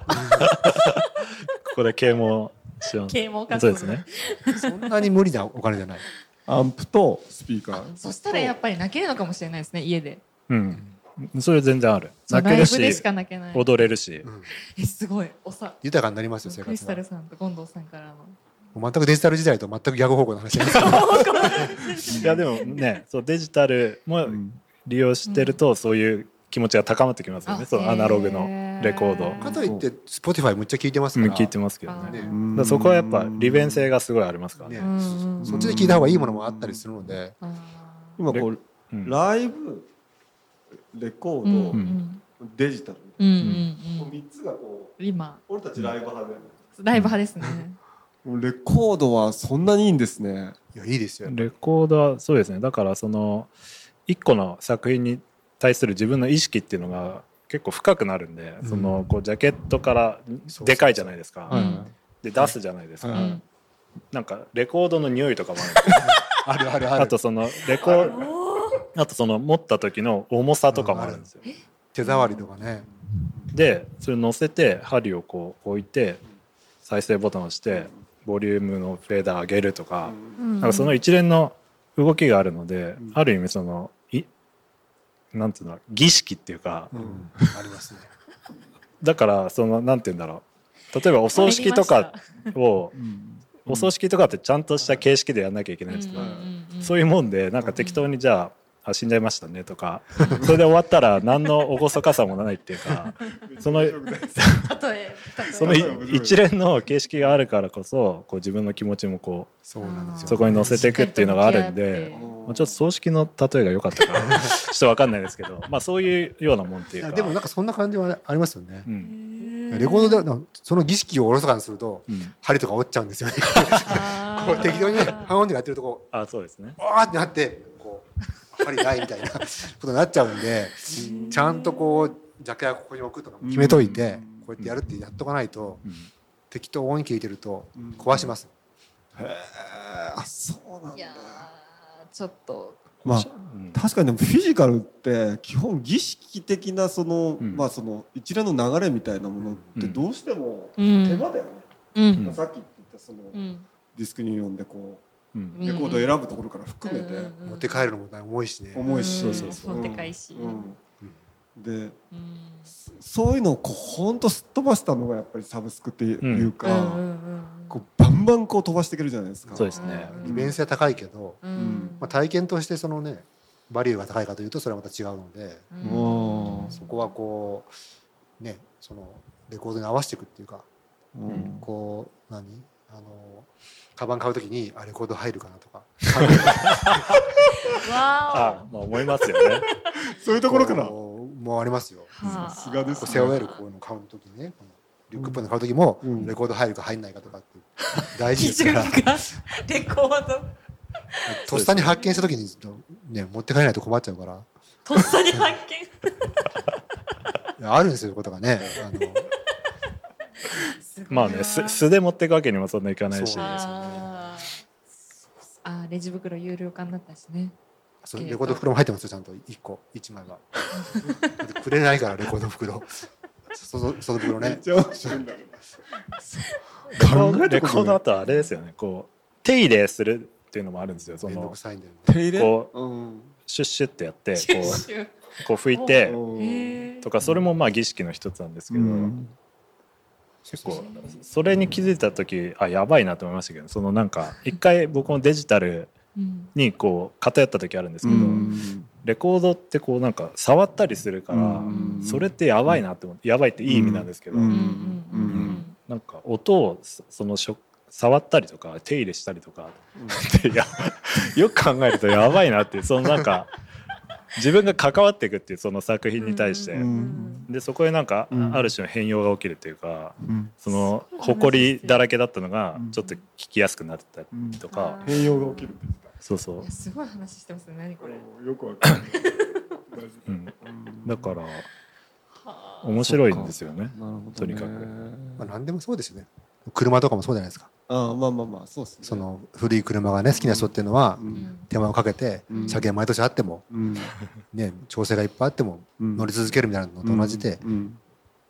こで啓蒙
啓蒙活動
そうですね。
うそんなに無理なお金じゃない。
アンプとスピーカ
あ
ー
そしたらやっぱり泣けるのかもしれないですね家で。
うん。それ全然ある。泣けるし
ライブでしか泣けない。
踊れるし。
うん。
えすごい。おさ
豊かになりますよ生
クリスタルさんと権藤さんからの。
全くデジタル時代と全く逆方向の話
いやでもねそうデジタルも利用してるとそういう気持ちが高まってきますよね、
あ
そのアナログのレコード。
かといって Spotify むっちゃ聞いてますから,、
うん聞いてますけどね。
あ
ね。
だからそこはやっぱ利便性がすごいありますから。ね。
ねそっちで聞いた方がいいものもあったりするので、
今こう
うん。
ライブレコ
うんう
ード、
ん。
デジタル、
うんうんうん。
こう三つがこう
今。
俺たちライブ派で、
ライブ派ですね。
レコードはそんなにいいんですね。
いやいいですよ、
レコードはそうですね。だからその一個の作品に対する自分の意識っていうのが結構深くなるんで、
うん。
そのこうジャケットからでかいじゃないですか、
うん。
で出すじゃないですか、
はい
うん。
なんかレコードの匂いとかもあるんですよ。
あるあるある。
あとそのレコーあとその持った時の重さとかもあるんですよ、
手触りとかね。
でそれ乗せて針をこう置いて再生ボタンを押してボリュームのフェーダー上げるとか,、
うん。
なんかその一連の動きがあるので、
うん。
ある意味そのいなんていうの儀式っていうか、
うん。ありますね。
だからそのなんていうんだろう。例えばお葬式とかをお葬式とかってちゃんとした形式でやんなきゃいけないんですけど、そういうもんでなんか適当にじゃああ死んじゃいましたねとか。それで終わったら何の厳かさもないっていうか そのそのい一連の形式があるからこそこう自分の気持ちもこ
そうなんですよ
うそこに乗せていくっていうのがあるんでまあちょっと葬式の例えが良かったかな ちょっと分かんないですけどまあそういうようなもんっていうか。
でもなんかそんな感じはありますよね。
う、ん。
レコードでその儀式をおろそかにすると
うん。
針とか折っちゃうんですよね。こう適当にねハンオンでやってるとこ
あそうですね。
うわーってなって針ないみたいな ことになっちゃうんでちゃんとこうジャケはここに置くとか決めといてこうやってやるってやっとかないと
うん。
適当音聞いてると壊します。
へえあそうなんだ。
いやーちょっと。
まあ
うん。
確かにでもフィジカルって基本儀式的なその、
うん。
まあその一連の流れみたいなものって
うん。
どうしても
うん。
手間だよね、
うん。
まあさっき言ったその、
うん。
ディスクに読んでこ
うん
うレコードを選ぶところから含めて、
うん
持って帰るのも重いしね。
重いし、
うん。
そうそう
そう。でかいし。
うん。で
うん。
そそういうのをこうほんとすっ飛ばしたのがやっぱりサブスクっていうか、こうバンバンこう飛ばしていけるじゃないですか。
そうですね。
利便性は高いけど、
うん。
まあ、体験としてそのねバリューが高いかというとそれはまた違うので
うん。
うん。
そこはこうねそのレコードに合わせていくっていうか
うん。
こう何？あのカバン買うときにあレコード入るかなとか。
わ
あまあ思いますよね。
そういうところから。
こうもうありますよ。
さすがです
こう背負えるこういうの買うときにねリュックっぽいの買うときも
うん。
レコード入るか入んないかとかって大事
基
ですから。
レコード。
とっさに発見したときにね持って帰らないと困っちゃうから。
とっさに発見。
あるんですよことがね。あの
まあねす素で持っていくわけにもそんないかないし。
あーあーレジ袋有料化になったしね。
そうレコード袋も入ってますよちゃんと。1個。1枚は くれないからレコード袋。そそその袋ね。
レコードだとあれですよね。こう手入れするっていうのもあるんですよ。その
めんどくさいんだよね。
ど。手入れ？
こ
うん
シュッシュってやってこうこう拭いてとかそれもまあ儀式の一つなんですけど、
うん
結構それに気づいた時あやばいなと思いましたけどそのなんか一回僕もデジタル
うん。
にこう偏った時あるんですけど、
うん。
レコードってこうなんか触ったりするから、
うん。
それってやばいなって思ってやばいっていい意味なんですけど、
うん。
うん。うん。うん。
なんか音をそそのしょ触ったりとか手入れしたりとか ってやよく考えるとやばいなってそのなんか自分が関わっていくっていうそ聞品に対して、
うん。うん
でそこでなんか
うん。
ある種の変容が起きるっていうか、
うん。
その
そういう話
埃だらけだったのが
うん
ちょっと聞きやすくなってたりとか、
うん
変容が起きるって言って
そうそう。
すごい話してますね何これ。
たよくわかる
うん、だから
はあ。
面白いんですよ
ね。
とにかく。
まあ、何でもそうですよね。車とかもそうじゃないですか
ああまあまあまあそうですね。
その古い車がね好きな人っていうのは
うん。
手間をかけて
うん。
車検毎年あっても
うん。
ね調整がいっぱいあっても
うん。
乗り続けるみたいなのと同じで、ま
うん。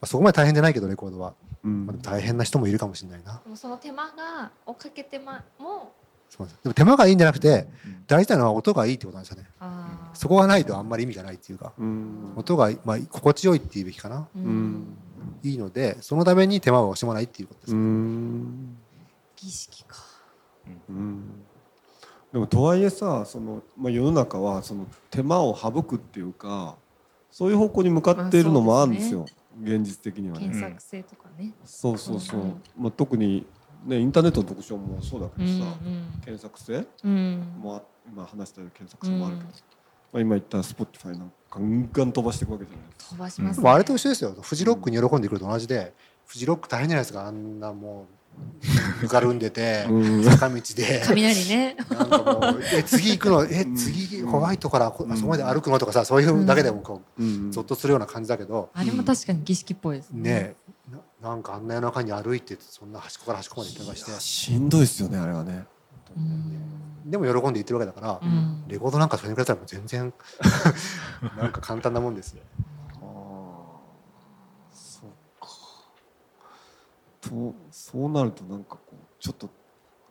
あ、そこまで大変じゃないけどレコードは、
うん。
まあ、大変な人もいるかもしれないな。
でもその手間がをかけてまも
そうですでも手間がいいんじゃなくて
うん。
大事なのは音がいいってことなんですよね。そこがないとあんまり意味がないっていうか
うん。
音が、まあ、心地よいっていうべきかな。いいのでそのために手間を惜しまないっていうことです、
うん
儀式か。
うん。でもとはいえさその、まあ、世の中はその手間を省くっていうかそういう方向に向かっているのもあるんですよ、現実的にはね。
検索性とかね。
そうそうそう、
うん
まあ、特に、ね、インターネットの特徴もそうだけ
うん
どさ、検索性
うん。
今話したように検索性もあるけど、まあ、今言った Spotify なんかガンガン飛ばしていくわけじゃないですか。
飛ばしますね。
でもあれと一緒ですよ。フジロックに喜んでくると同じでフジロック大変じゃないですか。あんなもうぬかるんでて
うん。
坂道で。
雷ね。
なんかもうえ次行くの？え
うん
次ホワイトからあそこまで歩くの？とかさそういうだけでもこ
う
ゾッとするような感じだけど。
あれも確かに儀式っぽいですね。
ねえ。ななんかあんな夜中に歩いてそんな端っこから端っこまで行ったりとかして。
しんどいですよねあれはね。
うん。
でも喜んで言ってるわけだから
うん。
レコードなんかそれに比べたらもう全然 なんか簡単なもんですよ
ああそうかとそうなるとなんかこうちょっと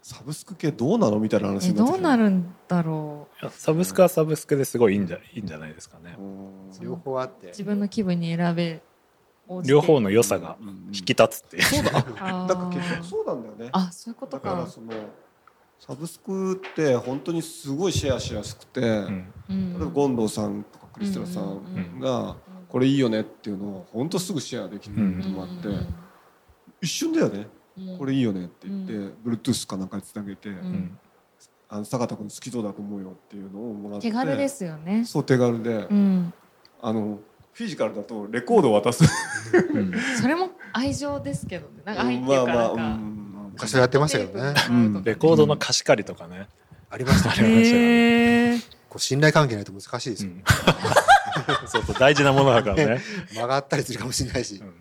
サブスク系どうなのみたいな話
え
になって
どうなるんだろ
いやサブスクはサブスクですごいいいんじゃいいんじゃないですかね。
うん。
両方あって。
う自分の気分に選べ
両方の良さが
うん
引き立つっていう。
そうだ。
あ
だから結
ー
局そうなんだよね。
あそういうこと
だから
か
そのサブスクって本当にすごいシェアしやすくて、
うん。
うん。
例えば権藤さんとかクリステラさんがこれいいよねっていうのを本当すぐシェアできる
うん
のもあって、一瞬だよね。これいいよねって言って、Bluetooth かなんかにつなげて、
ん
うん。
あの坂田君好きそうだと思うよっていうのをもらって
手軽ですよね。
そう手軽で、
うん。
あのフィジカルだとレコードを渡す。
うん。
それも愛情ですけどね。なんか愛っていうか
まあまあ
昔はやってましたけどね。
うん。
レコードの貸し借りとかね、
ありましたね。こう信頼関係ないと難しいですよ。
うん。そうそう大事なものだからね、
間があったりするかもしれないし。
うん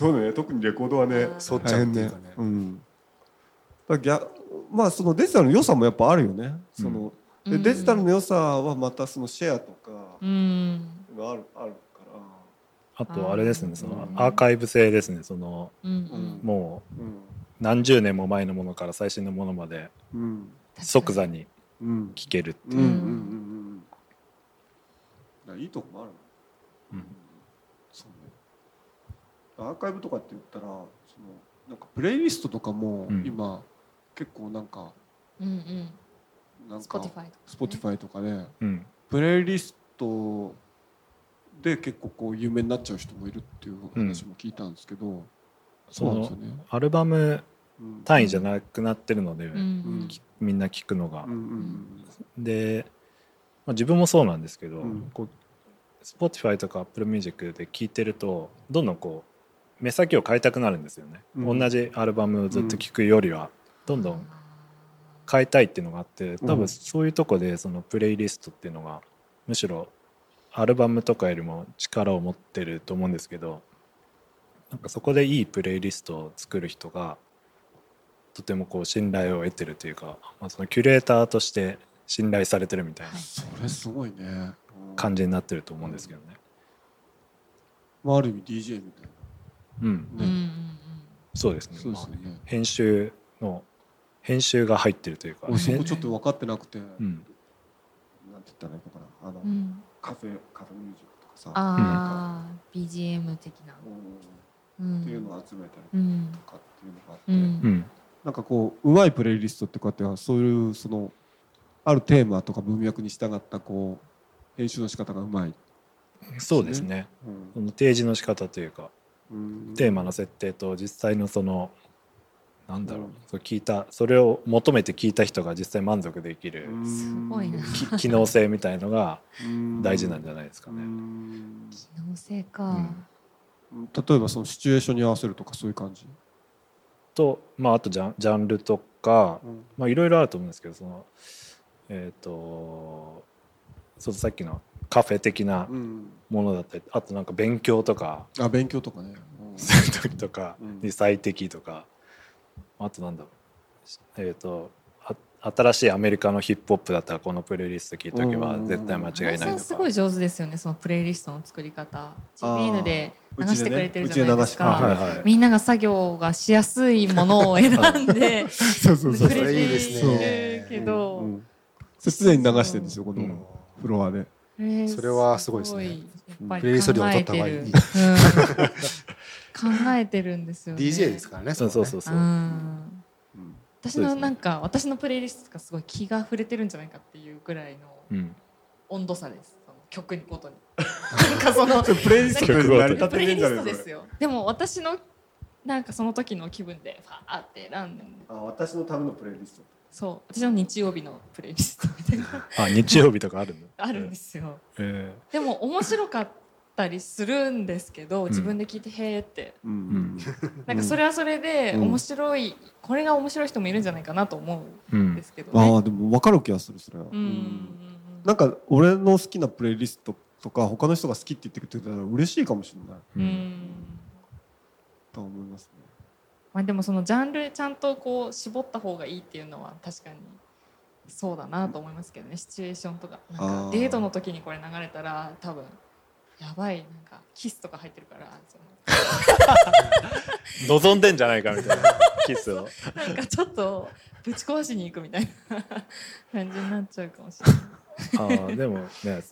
そうね。特にレコードはね
あー
反っちゃうっていうかね。
うん、だから逆まあそのデジタルの良さもやっぱあるよね。その、でデジタルの良さはまたそのシェアとか
うん。
があるあるから。
あとあれですね。その
うん。
アーカイブ性ですね。その
うんうん。
もう
うん
何十年も前のものから最新のものまで
うん。
即座に
うん。
聴けるっていう、
うんうんうんうんだからいいとこもある
うん
アーカイブとかって言ったらそのなんかプレイリストとかも
うん。
今、結構なんか
うんうん。
なんか
Spotify とか
で
うん。
プレイリストで結構こう有名になっちゃう人もいるっていう話も聞いたんですけど、そうなんですよね。
アルバム
うん。
単位じゃなくなってるので、
うん。うん。
みんな聴くのが。
うん、うん
で、まあ、自分もそうなんですけど、
うん。
こう Spotify とか Apple Music で聴いてるとどんどんこう目先を変えたくなるんですよね、
うん。
同じアルバムをずっと聴くよりはどんどん変えたいっていうのがあって多分そういうとこでそのプレイリストっていうのがむしろアルバムとかよりも力を持ってると思うんですけどなんかそこでいいプレイリストを作る人がとてもこう信頼を得てるというか、まあ、そのキュレーターとして信頼されてるみたいな
はい。
それすごいね。
感じになってると思うんですけどね。
まあある意味 DJ みたい
うん、
うんうんうん
そうですね。
な。そうですよ
まあ
ね。
編集の編集が入ってるというか、
俺そこ
ね
ちょっと分かってなくて、
うん、
なんて言ったらいいのかな。あの、
うん。
カフェカフェミュージックとかさ、
ああ BGM 的な。
うん。
うん。
っていうのを集めたり
うん
とかっていうのがあって、
うん。
うん、
なんかこううまいプレイリストってこうやってはそういうそのあるテーマとか文脈に従ったこう編集の仕方がうまい。
そうですね。
うん。
その提示の仕方というか、
うん
テーマの設定と実際のそのなんだろう、
うん。
そう聞いたそれを求めて聞いた人が実際満足できる
うん。
すごいな。
き機能性みたいのが
うん。
大事なんじゃないですか
う
ね。
ん。
機能性か。
うん。
例えばそのシチュエーションに合わせるとかそういう感じ？
と、まあ、あとジャンジャンルとか、いろいろあると思うんですけどそのえっ、とそうさっきのカフェ的な
うん。
ものだったりあとなんか勉強とか
あ勉強とかね。
する時とか
うん。
に最適とか。あとなんだろう。えっ、とあ新しいアメリカのヒップホップだったらこのプレイリスト聞いとけば
うん。
絶対間違い
さ
なんいとか。
すごい上手ですよねそのプレイリストの作り方。ジビーヌで流してくれてるじゃないですか、
し
はいはい
みんなが作業がしやすいものを選んで
そうそうそ
れ
それいいです
て
ね
るけど、
う。んう。んそれ常に流してるんですよこの
う。ん
フロアで
えー
それはすごいですね。
やっぱり
プレイリスト料を
考え
取った方がいい。
てるうん。考えてるんですよね。
DJ ですからね
そうそう
そ
そう
私のなんか、私のプレイリストがすごい気が触れてるんじゃないかっていうぐらいの
うん、
温度差です。曲ごとに。なんかその
プレイリストで成り立って
プレイリ
ねえんじゃないそれ
ストですよ。でも私のなんかその時の気分でファーって選んで。
あ私のためのプレイリスト
そう。私の日曜日のプレイリストみたいな。
あ日曜日とかあるの？
あるんですよ。
え
でも面白かったりするんですけど
ん。
自分で聞いてへーって。
うん。
ん。
なんかそれはそれで
うん。
面白いこれが面白い人もいるんじゃないかなと思
ーう
うん
ん
ですけどね。
ああでも分かる気がするそれは。
うん。うん。
なんか俺の好きなプレイリストとか他の人が好きって言ってくれてたら嬉しいかもしれない。
うん。うん
とは思いますね
まあでもそのジャンルちゃんとこう絞った方がいいっていうのは確かにそうだなと思いますけどねシチュエーションとか。なんかデートの時にこれ流れたら多分やばいなんかキスとか入ってるからそ
望んでんじゃないかみたいな キスを。
のなんかちょっとぶち壊しに行くみたいな感じになっちゃうかもしれない。
あーでもね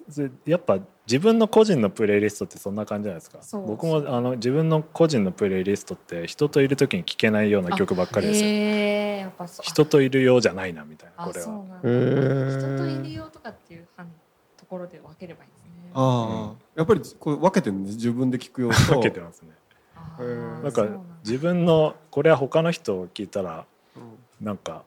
やっぱ自分の個人のプレイリストってそんな感じじゃないですか。
そう。
僕もあの自分の個人のプレイリストって人といる時に聴けないような曲ばっかりですよ、
えー、やっぱそう。
人といるようじゃないなみたいな
あ
これは。
そうなんだ。
へー。
人といるよとかっていう範ところで分ければいいんですね。
ああやっぱりこれ分けてるんです自分で聞くよと。
分けてますね。なんか自分のこれは他の人を聞いたらなんか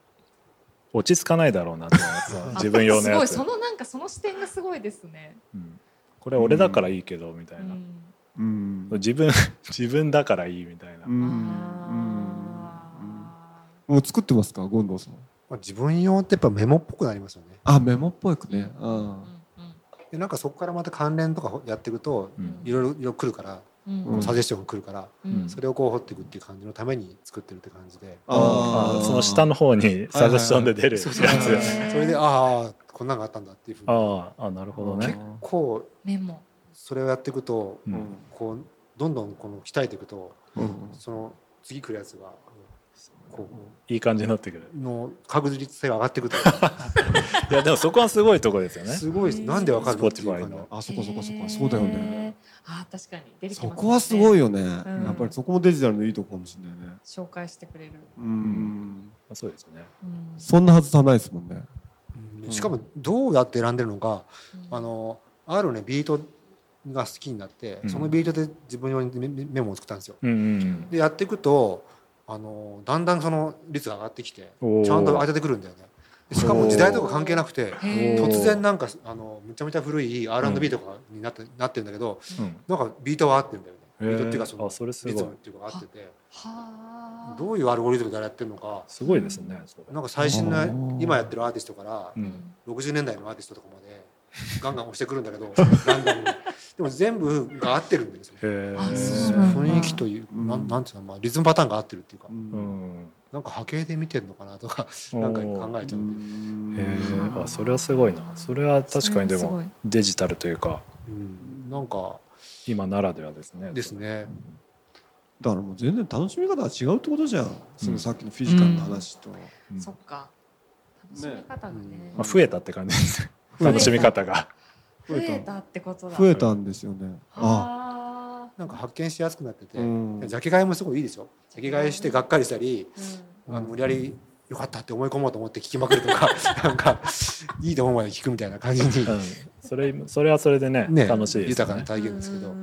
落ち着かないだろうなって 自分用の
すごい
やつ、
そのなんかその視点がすごいですね。
うん。これは俺だからいいけどみたいな、
うん。
うん。
自分 自分だからいいみたいな、
うん。
あ
もう作ってますか権藤さん。
まあ自分用ってやっぱメモっぽくなりますよね
あメモっぽいくね
うん。うん。
でなん。かそこからまた関連とかやっていくと
うん。
いろいろいろいろ来るから、サジェスションが来るから
うん。
それをこう掘っていくっていう感じのために作ってるって感じで。
あー。
あその下の方にサジェスションで出る。やつ、
それでああこんなのがあったんだっていうふうに。
あああなるほど
結
ね、
構
メモ。
それをやっていくと
うん。
こうどんどんこの鍛えていくと
うん。
その次来るやつがこ
いい感じになってくる。
うの確率性が上がっていくと。
いやでもそこはすごいとこですよね。
すごいです。なんでわかるのっていう
Spotify
感じ。
の。
あそこそこそこ。そうだよね。
あー確かに。出てきますね。
そこはすごいよね。
ん。
やっぱりそこもデジタルのいいとこかもしれないね。
紹介してくれる。
うん。
そうですね。
うん。
そんなはずはないですもんね。
うん。しかもどうやって選んでるのか
うん。
あのあるねビートが好きになって、
うん。
そのビートで自分用にメモを作ったんですよ。
うんうん
でやっていくとあのだんだんその率が上がってきてちゃんと当ててくるんだよね。でしかも時代とか関係なくて突然なんかあのめちゃめちゃ古い R&B とかになって,、なってるんだけど
うん。
なんかビートは合ってるんだよね。ビートっていうかそのリズムっていうか合ってて。
はあ。
どういうアルゴリズムでやってるのか。
すごいですね
なんか最新
あ
の
ー。
今やってるアーティストから
うん。
60年代のアーティストとかまでガンガン押してくるんだけど でも全部が合ってるんですよ雰囲気という、
うん。
なんなんていうの、まあ、リズムパターンが合ってるっていうか、
う
うんん
なんか波形で見てるのかなとかなんか考えちゃう、
へえあそれはすごいな。それは確かにでもデジタルというか。
うん、なんか
今ならではですね。
ですね。
だからもう全然楽しみ方が違うってことじゃん。そのさっきのフィジカルの話と。
うん。
そっか。楽しみ方がね。
まあ、増えたって感じです。楽しみ方が。
増えたってことだ。
増えたんですよね。あ
あ
なんか発見しやすくなってて、
うん。
ジャケ買いもすごいいいですよ。ジャケ買いしてがっかりしたり
あ。
あの無理やりよかったって思い込もうと思って聞きまくるとか なんかいいと思うまで聞くみたいな感じに、
うん。それそれはそれでね
ね
楽しいです
豊かな
ね
体験ですけど、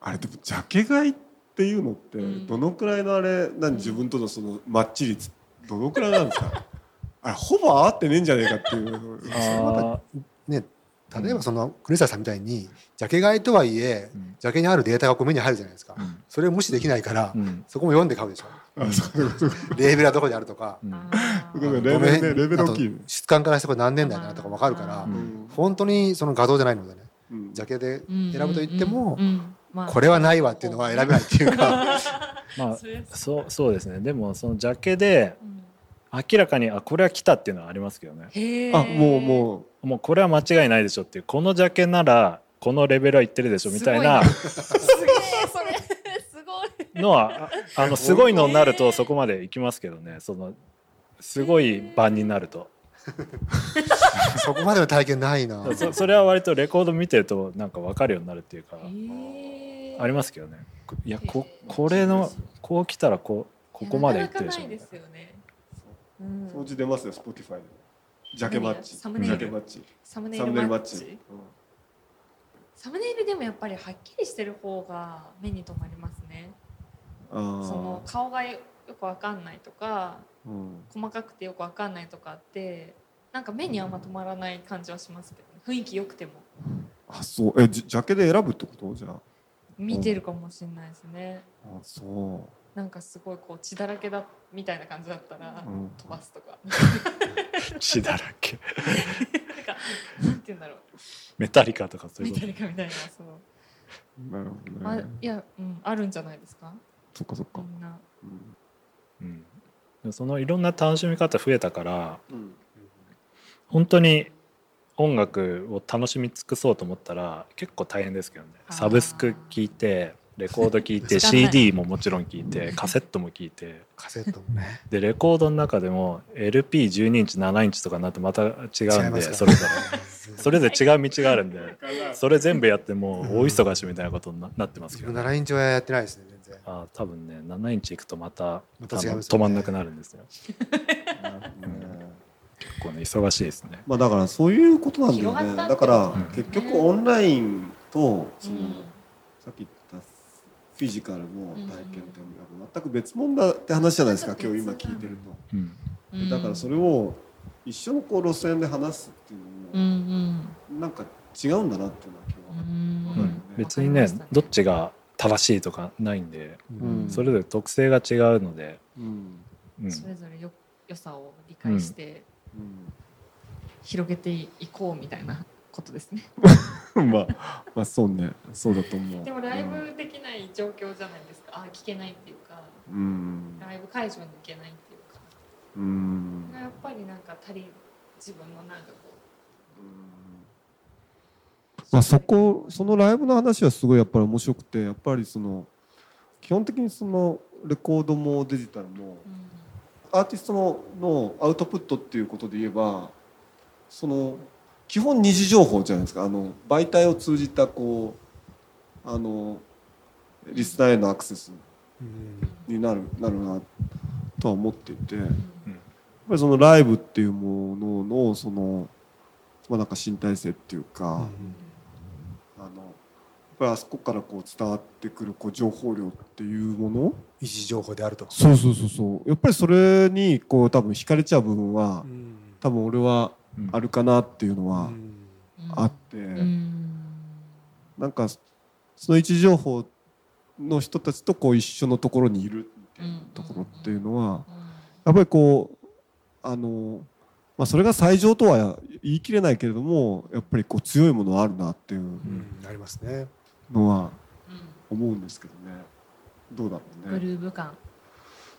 あれでもジャケ買いっていうのって
うん。
どのくらいのあれ何自分とのそのマッチ率どのくらいなんですか？あれほぼ合ってねえんじゃねえかっていう。
あ
ね例えばそのクリスタさんみたいにジャケ買いとはいえ
ーうん。
ジャケにあるデータがこう目に入るじゃないですか、
うん。
それを無視できないから、
うん。
そこも読んで買うでしょ。
うそう
レーベルはどこにあるとか、
レベルねレベル大きい。
あと質感からしてこれ何年代だなとか分かるから、
うん。
本当にその画像じゃないのでね。
うん。
ジャケで選ぶと言っても、
うん。うん。うんまあ。
これはないわっていうのは選べないっていうか。
まあ
そ
うそうですね。でもそのジャケで
うん
明らかにあこれは来たっていうのはありますけどね。
あもうも
もうこれは間違いないでしょっていうこのジャケならこのレベルはいってるでしょみたいな。
すげえそれ。すごい。
の はああのすごいのになるとそこまでいきますけどね。そのすごい版になると。
そこまでの体験ないな。
そそれは割とレコード見てるとなんか分かるようになるっていうかありますけどね。いやここれのこう来たらこうここまでいってるでしょ。
なかなかないですよねう
うん。表示出ますよ Spotify で。ジャケマッチ。
サムネイル。
ジャケマッチ。
サムネイルマッチ？サムネイルでもやっぱりはっきりしてる方が目に留まりますね。その顔がよくわかんないとか
うん。
細かくてよくわかんないとかってなんか目にあんま止まらない感じはしますけど、ね、雰囲気良くても。
あそう。えジジャケで選ぶってこと？じゃあ。
見てるかもしれないですね。
あそ
なんかすごいこう血だらけだみたいな感じだったら
う、うん、
飛ばすとか。
血だらけ。
なんかなんて言うんだろう。
メタリカとかそういう
み
こと？
たいなみたいなそう。
なるほど
あ
ね
いや、うん、あるんじゃないですか？
そっかそっか。
みんな。
うん。
うん。でそのいろんな楽しみ方増えたから
うん。
本当に音楽を楽しみ尽くそうと思ったら結構大変ですけどね。サブスク聞いてレコード聞いて CD ももちろん聞いてカセットも聞いて。
カセットもね。
でレコードの中でも LP12 インチ7インチとかになってまた違うんでそれぞれ。
れ
それぞれ違う道があるんでそれ全部やってもう大忙しみたいなことにななってますけど、ね、
7インチはやってないですね全然。
あー多分ね7インチいくとまた止まんなくなるんですよ。結構ね忙しいですね。
まあだからそういうことなんだよね。だから
うん。
結局オンラインとその、
うん。
さっき言ったフィジカルの体験って全く別物だって話じゃないですか今日今聞いてる
うん。
とだからそれを一緒のこう路線で話すっていう
うん
の
うん。
もなんか違うんだなっていうのは今日は
うん。
うん
別にねどっちが正しいとかないんで、
うん。
それぞれ特性が違うので、
うん。
うん。
それぞれよ良さを理解して
うん。
広げていこうみたいなことですね。
まあまあそうね。そうだと思う。
でもライブできない状況じゃないですか。あ聞けないっていうか、
うん。
ライブ会場に行けないっていうか、
うん。
やっぱりなんか足り自分のなんかこ
まあ、そこそのライブの話はすごいやっぱり面白くてやっぱりその基本的にそのレコードもデジタルも
う、
アーティストののアウトプットっていうことで言えばその基本二次情報じゃないですか。あの媒体を通じたこうあのリスナーへのアクセス
うん
になるなるなとは思っていてやっ
ん
ぱりそのライブっていうもののそのまあなんか身体性っていうか、あのやっぱりあそこからこう伝わってくるこう情報量っていうもの？
位置情報であると。
そうそうそうそう。やっぱりそれにこう多分惹かれちゃう部分は
うん。
多分俺は
うん
あるかなっていうのはあって、
うん。
なんかその位置情報の人たちとこう一緒のところにいるみたいなところっていうのはやっぱりこうあの、まあ、それが最上とは言い切れないけれどもやっぱりこう強いものはあるなっていう
うん。ありますね。
のは
うん。
思うんですけどね。どうだろう
グ
ね。
ルーヴ感。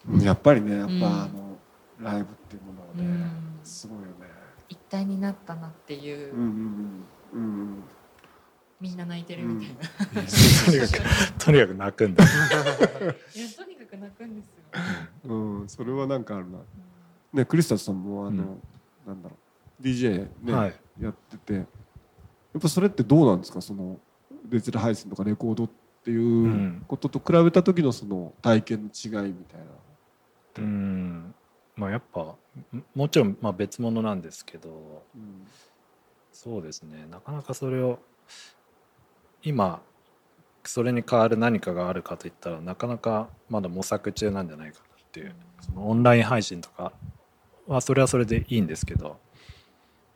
うんやっぱりねやっぱ、
うん。
あのライブっていうものはね、
うん。
すごいよね。
一体になったなっていう、
うんうんうん。うん
みんな泣いてるみたいな、
とにかくとにかく泣くんだ。
いやとにかく泣くんですよ、
うん、うん、それはなんかあるな。ねクリスタスさんもあの、
うん。
なんだろう DJ ね、
はい。
やってて。やっぱそれってどうなんですか？そのデジタル配信とかレコードっていううん。ことと比べた時のその体験の違いみたいな。
うんまあやっぱももちろんまあ別物なんですけど
うん
そうですね。なかなかそれを今それに代わる何かがあるかといったらなかなかまだ模索中なんじゃないかなっていうそのオンライン配信とかはそれはそれでいいんですけど。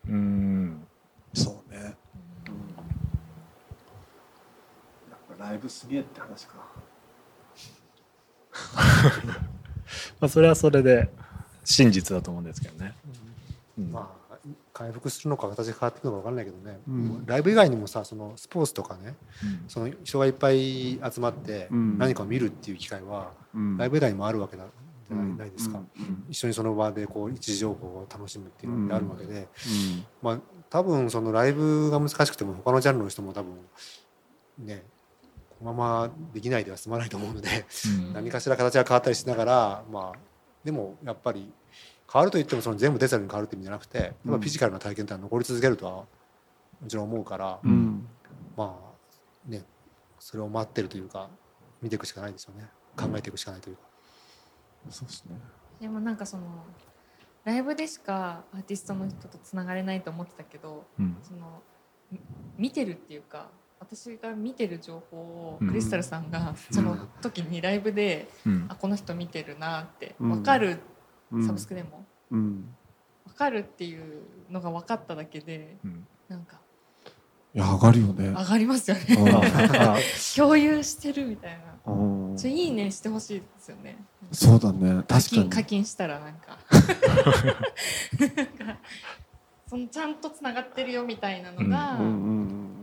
うん。
そうね。
うん。やっぱライブすげえって話か。
まあそれはそれで真実だと思うんですけどね。うん。
まあ回復するのか形が変わっていくのか分かんないけどね、
うん。
ライブ以外にもさそのスポーツとかね
うん。
その人がいっぱい集まって
うん。
何かを見るっていう機会は
うん。
ライブ以外にもあるわけだじゃない,、ですか、
うん。
一緒にその場でこう一時情報を楽しむっていうのがあるわけで、
うん。
まあ多分そのライブが難しくても他のジャンルの人も多分ねこのままできないでは済まないと思うので
うん。
何かしら形が変わったりしながらまあでもやっぱり変わるといってもその全部デジタルに変わるって意味じゃなくてやっぱフィジカルな体験ってのは残り続けるとはもちろん思うから、
うん。
まあねそれを待ってるというか見ていくしかないですよね。考えていくしかないというか。
そうですね。
でもなんかそのライブでしかアーティストの人とつながれないと思ってたけど
うん。
そのみ見てるっていうか私が見てる情報を
うん
クリスタルさんがその時にライブで、
うん。
あこの人見てるなって
うん。
分かる、
うん。
サブスクでも。
うん。
分かるっていうのが分かっただけで
うん。
なんか
いや上がるよね。
上がりますよ
うん。
ね
あ
共有してるみたいな。
うん。
それいいねしてほしいですよね。
そうだね。
課
確かに。
金課金したらなんか。なんかそのちゃんとつながってるよみたいなのが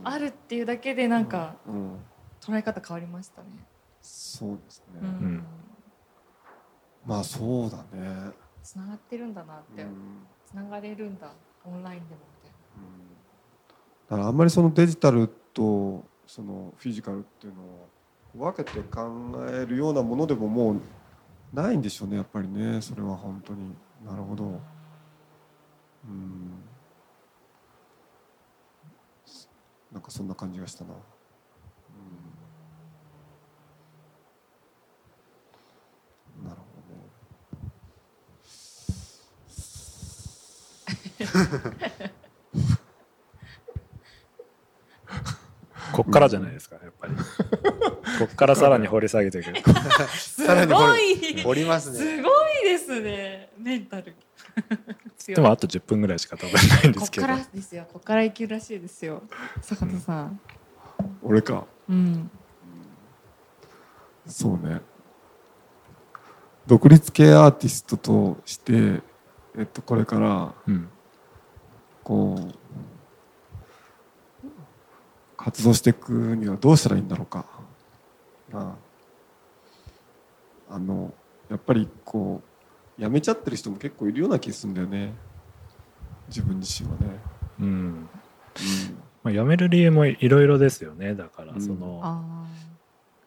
あるっていうだけでなんか
うん
捉え方変わりましたね。
そうですね、
うん。
まあそうだね、
つながってるんだなって、
うん。
つながれるんだオンラインでもみたい
だからあんまりそのデジタルとそのフィジカルっていうのを分けて考えるようなものでももうないんでしょうねやっぱりねそれは本当に。なるほど。うんなんかそんな感じがしたな、うん、なるほどね。
こっからじゃないですかやっぱり。こっからさらに掘り下げていく。
な。すご
掘
い
掘りますね。
すごいですね。メンタル。強い
でもあと10分ぐらいしか多分ないんですけど。
からですよ。こっから行けるらしいですよ。坂田さん。
俺か。
うん。
そうね。独立系アーティストとして、えっと、これから
うん。
こう活動していくにはどうしたらいいんだろうか。あのやっぱりこう辞めちゃってる人も結構いるような気がするんだよね。自分自身はね、
うん。まあ、辞める理由もいろいろですよね。だから
うん。
その、
あ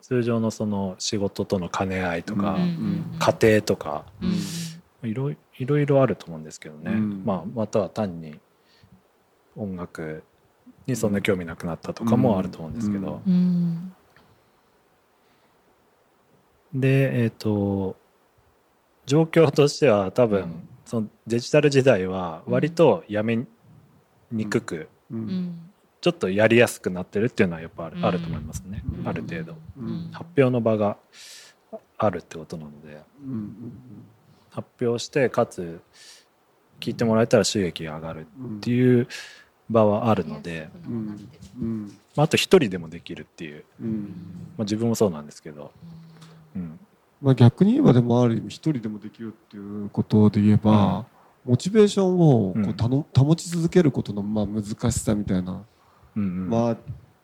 通常のその仕事との兼ね合いと
あ。
か、
うんうん
家庭とか
うん。
いろいいろいろあると思うんですけどね、
うん。
まあ、または単に音楽にそんな興味なくなったとかもあると思うんですけど、
うん。
でえっ、と状況としては多分、
うん。
そのデジタル時代は割とやめにくく、ちょっとやりやすくなってるっていうのはやっぱある,、
うん。
あると思いますね、
うん。
ある程度。
うん。
発表の場があるってことなので。
うん。
発表してかつ聞いてもらえたら収益が上がる
うん
っていう場はあるので、
うんうん。
まあ、あと一人でもできるっていう、
うん。
まあ、自分もそうなんですけど、うん
まあ、逆に言えばでもある意味一人でもできるっていうことで言えば、モチベーションをこ
う
うん。たの保ち続けることのまあ難しさみたいな、
うんうん。
まあ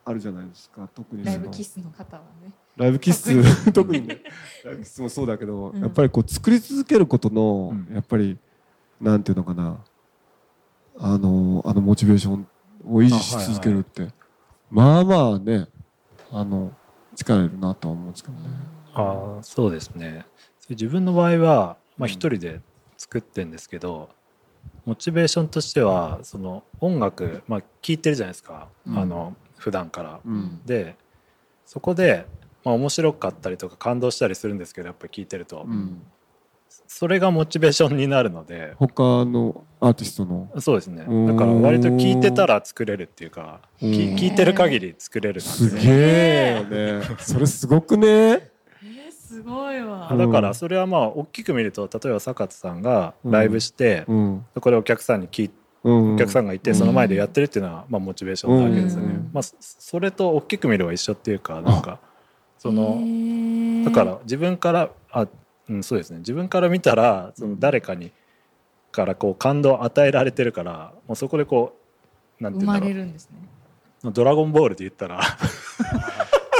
あるじゃないですか。特にそ
ラ
の
イブキスの方はね。
ライブキッス特にね。ライブキッスもそうだけど、
うん。
やっぱりこう作り続けることの、
うん。
やっぱりなんていうのかな。あのあのモチベーションを維持し続けるって、まあまあねあの力いるなとは思うんですけどね。
ああそうですね。それ自分の場合はまあ一人で作ってんですけど、モチベーションとしてはその音楽まあ聴いてるじゃないですか、
うん。
あの普段から。
うん。
でそこで、まあ、面白かったりとか感動したりするんですけどやっぱり聴いてると、
うん。
それがモチベーションになるので。
他のアーティストの？
そうですね。
うん
だから割と聴いてたら作れるっていうか
うん
聴いてる限り作れる
す
で。
げえよね。それすごくね。
えー、すごいわ。
あ。だからそれはまあ大きく見ると例えば坂田さんがライブして、
うん。
そこでお客さんに聞い
うん。
お客さんがいてその前でやってるっていうのはまあモチベーションなわけですよね、
うん。
まあ、そそれと大きく見れば一緒っていうかなんかそのだから自分からあ、うん、そうですね。自分から見たらその誰かにからこう感動を与えられてるからもうそこでこうなんていうんだろう。
れるんですね。
ドラゴンボールで言ったら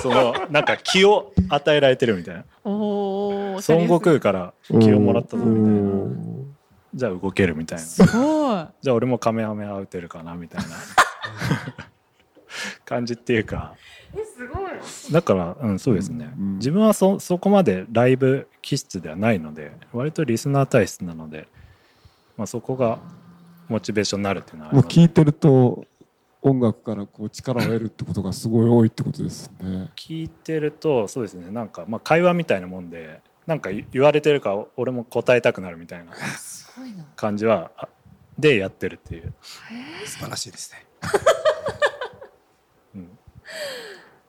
そのなんか気を与えられてるみたいな。
おお
孫悟空から気をもらったぞみたいな。
うん
じゃあ動けるみたいな。
すごい。
じゃあ俺もカメハメハ打てるかなみたいな。感じっていうか。
えすごい。
だから、うん、そうですね、
うん
自分はそそこまでライブ気質ではないので割とリスナー体質なので、まあ、そこがモチベーションになるっていうのはあります
もう聞いてると音楽からこう力を得るってことがすごい多いってことですね。
聞いてるとそうですねなんか、まあ、会話みたいなもんでなんか言われてるから俺も答えたくなるみたいな
すごいな。
感じはあでやってるっていう、
素晴らしいですね。
うん、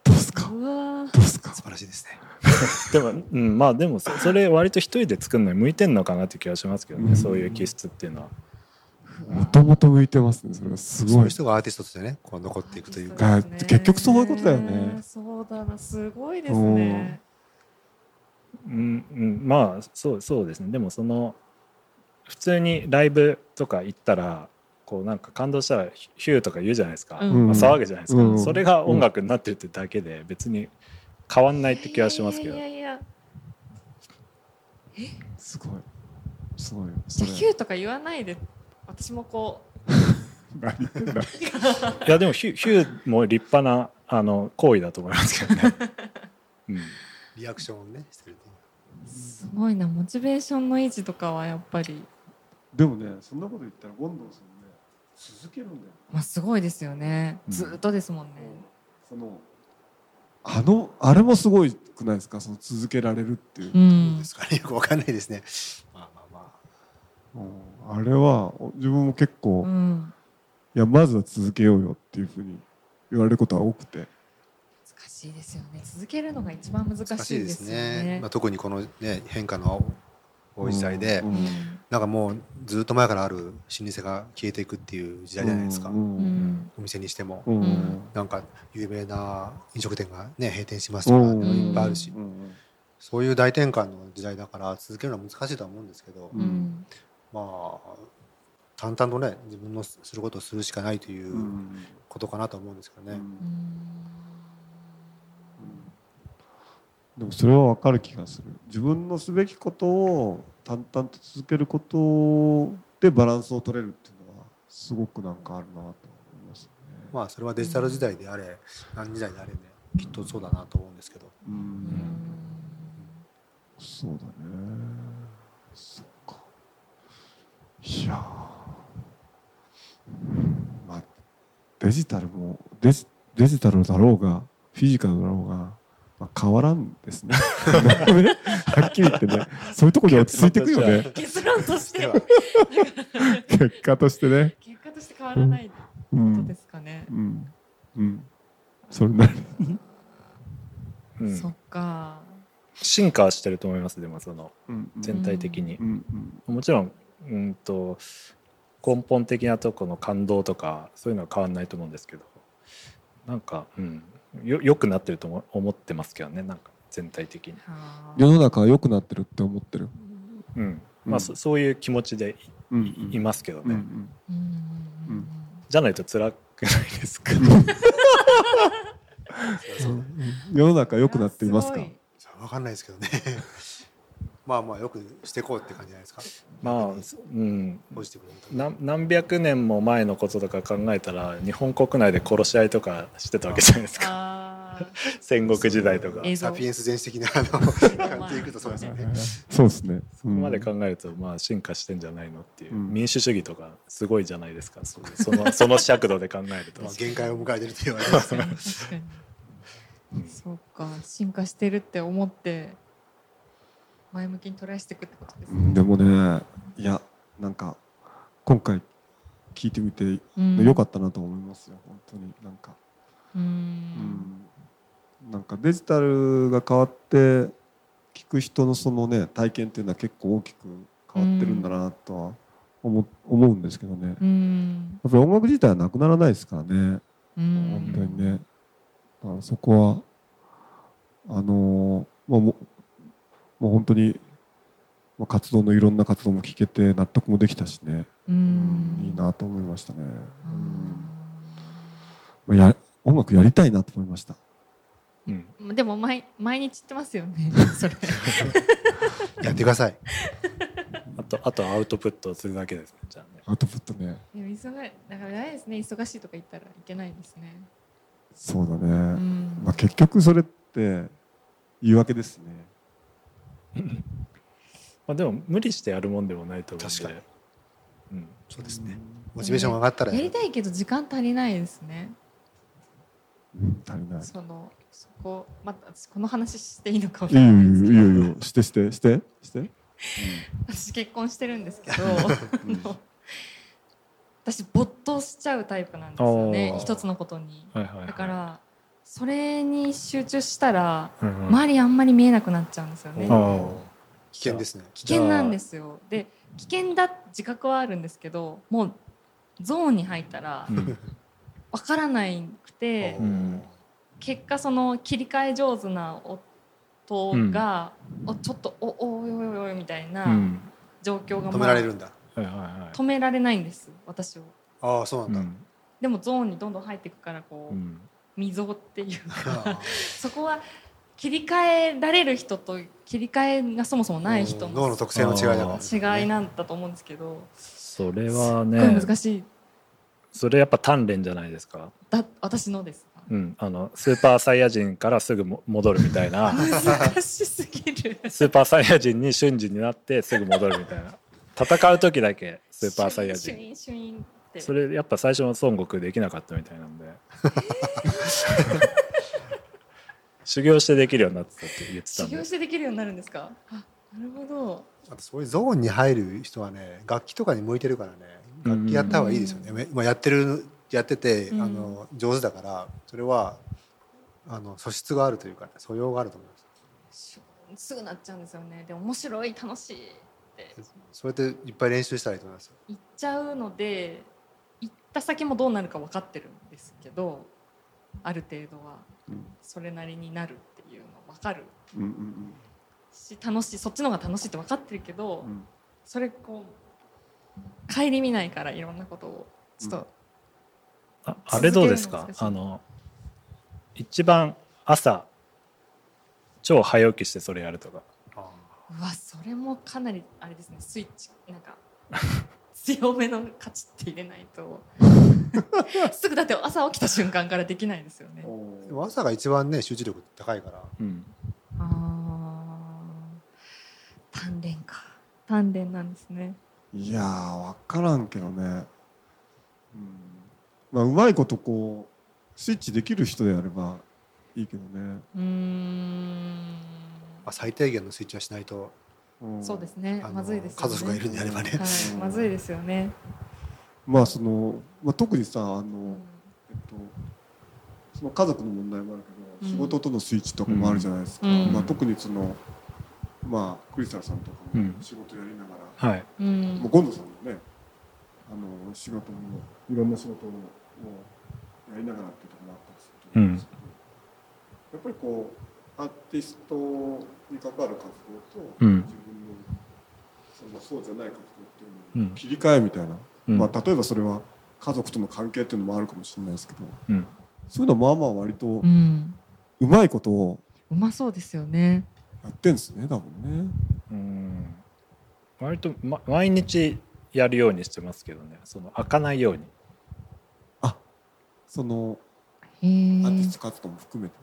どうですか？どうですか？
素晴らしいですね。
でも、うん、まあでもそそれ割と一人で作るのに向いてんのかなって気がしますけどね、
うん。
そういう気質っていうのは。
もともと向いてますね。それはす
そうい。う
ごい。
人がアーティストとしてねこう残っていくという
か。
か
あ結局そういうことだよね。
そうだなすごいですね。
う。んうん、まあそうそうですね。でもその普通にライブとか行ったらこうなんか感動したらヒューとか言うじゃないですか、
うん。
まあ、騒ぐじゃないですか、
うん。
それが音楽になってるってだけで別に変わんないって気はしますけど、
いやいやいや
すごい。すごい。
ヒューとか言わないで私もこ
何言ってんだ
いやでもヒュヒューも立派なあの行為だと思いますけどね、うん、
リアクションをね。してる
すごいなモチベーションの維持とかはやっぱり。
でもねそんなこと言ったら権藤さんね続けるんだよ。
まあすごいですよね。
うん。
ずっとですもんね。
そのあのあれもすごいくないですか？その続けられるっていう。
う、
ん。ですかね？よくわかんないですねあ
れはお自分も結構、い
うん。
やまずは続けようよっていうふうに言われることは多くて。
難しいですよね。続けるのが一番難
難しいです
しいですよ
ね。
ね
まあ、特にこのね変化の多い時代で、
うん
うん。
なんかもうずっと前からある老舗が消えていくっていう時代じゃないですか、
う
うんん。
お店にしても、
うん
うん。
なんか有名な飲食店がね閉店しますとか
うん
いっぱいあるし、
うん
そういう大転換の時代だから続けるのは難しいとは思うんですけど、まあ淡々とね自分のすることをするしかないといううん。ことかなと思うんですけどね、
うん。
でもそれは分かる気がする。自分のすべきことを淡々と続けることでバランスを取れるっていうのはすごくなんかあるなと思いますね。
まあそれはデジタル時代であれ何時代であれねきっとそうだなと思うんですけど。
う
うんん。
そうだね。いやーまあデジタルもデジデジタルだろうがフィジカルだろうが、まあ、変わらんですね。はっきり言ってね、そういうところに落ち着いてくよね。
結論としては
結果としてね。
結果として変わらない
うん
ことで。すかね、
うん。うん。それなりに。
うん
そっか
進化はしてると思いますでもその
うん
全体的に
う、んうん
もちろんうんと根本的なとこの感動とかそういうのは変わんないと思うんですけどなんか、うん、よよくなってると思思ってますけどねなんか全体的に、
あ
世の中は良くなってるって思ってる。
うん。まあ、
うん
そそういう気持ちでい,、
うん
いますけどね、
うんうん
うん。
うん
じゃないと辛くないですか？
世の中良くなっていますか？
ごい。
分かんないですけどねまあまあよくしていこうって感じじゃないですか。
まあ、うん、
ポジティブな
な何百年も前のこととか考えたら日本国内で殺し合いとかしてたわけじゃないですか。
あ
戦国時代とか。
サピエンス全史的なあの感じでいくとそうですよね
そうですね。
そこまで考えるとまあ進化してんじゃないのっていう、
うん。
民主主義とかすごいじゃないですか。そその その尺度で考えると。
まあ限界を迎えてると言われます
ー確かに。確かにそうか。進化してるって思って前向きに捉えしていくってことですね。
うんでもね、いや、なんか、今回聞いてみて
うん。
良かったなと思いますよ、本当に。なんか、
う
うん。ん、なんかデジタルが変わって、聞く人のそのね、体験っていうのは結構大きく変わってるんだなとは思思うんですけどね。やっ
うん
ぱり音楽自体はなくならないですからね、
う
本当
ん
にね。そこは、あのーまあ、もう本当にまあ、活動のいろんな活動も聞けて納得もできたしね、
う
うん。いい
ん
なと思いましたね、うん。まあ、や音楽やりたいなと思いました。
うん。
うんでも毎毎日言ってますよね それ。
やってください。
あとあとアウトプットするだけですねじゃあね。
アウトプットね。
でも忙いだからないですね忙しいとか言ったらいけないですね。
そうだね、
うん。
まあ、結局それって言い訳ですね
まあ、でも無理してやるもんでもないと思うんで。
確かに。
うん、
そうですね。モチベーションが上がったら
やりたいけど時間足りないですね。
うん足りない。
そのそこまた私この話していいのかわ
いいよ
い
いいよいいよしてしてしてして、
私結婚してるんですけど。私没頭しちゃうタイプなんですよね。一つのことに。
はいはいはい。
だからそれに集中したら
うんうん。
周りあんまり見えなくなっちゃうんですよね。
危険ですね。
危険なんですよ。で危険だ自覚はあるんですけどもうゾーンに入ったら
うん。
わからないくて
うん。
結果その切り替え上手な夫が、おちょっとおおいおいおみたいな
うん。
状況が、
止められるんだ。
はいはいはい。
止められないんです私を。
ああそうなんだ、
うん。
でもゾーンにどんどん入っていくからこう、
うん
溝っていう。か
あ。
そこは切り替えられる人と切り替えがそもそも
ー
ない人の
脳の特性の違いだから、
違いなんだと思うんですけど、
それは
すっごい
ね
難しい。
それやっぱ鍛錬じゃないですか。
だ私のです
うん、あのスーパーサイヤ人からすぐも戻るみたいな。
難しすぎる。
スーパーサイヤ人に瞬時になってすぐ戻るみたいな。戦う時だけスーパーサイヤ人。
シュインシュインって。
それやっぱ最初の孫悟空できなかったみたいなんで 修行してできるようになってたって言ってた
修行してできるようになるんですか？あなるほど。
あとそういうゾーンに入る人はね楽器とかに向いてるからね楽器やった方がいいですよね、今やってるやってて、
うん。
あの上手だからそれはあの素質があるというか、ね、素養があると思います。
しすぐなっちゃうんですよね。で面白い楽しいって。
それでいっぱい練習したらいいと思いますよ。
行っちゃうので行った先もどうなるか分かってるんですけどある程度は
うん。
それなりになるっていうの分かる
うんうん
し楽しいそっちの方が楽しいって分かってるけど、
うん。
それこう顧みないからいろんなことをちょっと、
ああれどうですか？あの一番朝超早起きしてそれやるとか。
うわそれもかなりあれですねスイッチなんか 強めの価値って入れないと。すぐだって朝起きた瞬間からできないですよね。
でも朝が一番ね集中力高いから。
うん。
あー。鍛錬か。鍛錬なんですね。
いやー分からんけどね、うん。まあ、うまいことこうスイッチできる人であればいいけどね、
うーん。
まあ、最低限のスイッチはしないと
うん
そうですね。まずいですよね。
家族がいるんであればね。
はい、まずいですよね。
まあその、まあ、特にさあの、
うん。
えっと、その家族の問題もあるけど、
うん。
仕事とのスイッチとかもあるじゃないですか、
うん。
まあ、特にその、まあ、クリスタルさんとかも
うん。
仕事やりながら、
はい。
うん。
もうゴンドさんもねあの仕事もいろんな仕事をやりながらっていうところもあったりすると思うんですけど、やっぱりこうアーティストに関わる活動と、
うん。
自分のそのそうじゃない活動っていうの
うん。
の切り替えみたいな、
うん。
まあ、例えばそれは家族との関係っていうのもあるかもしれないですけど
うん。
そういうのまあまあ割と
う
まいことを
うまそうですよね。
やってんですね多分ね。
うん。割と、ま、毎日やるようにしてますけどね。その開かないように。
あそのアーティスト活動も含めて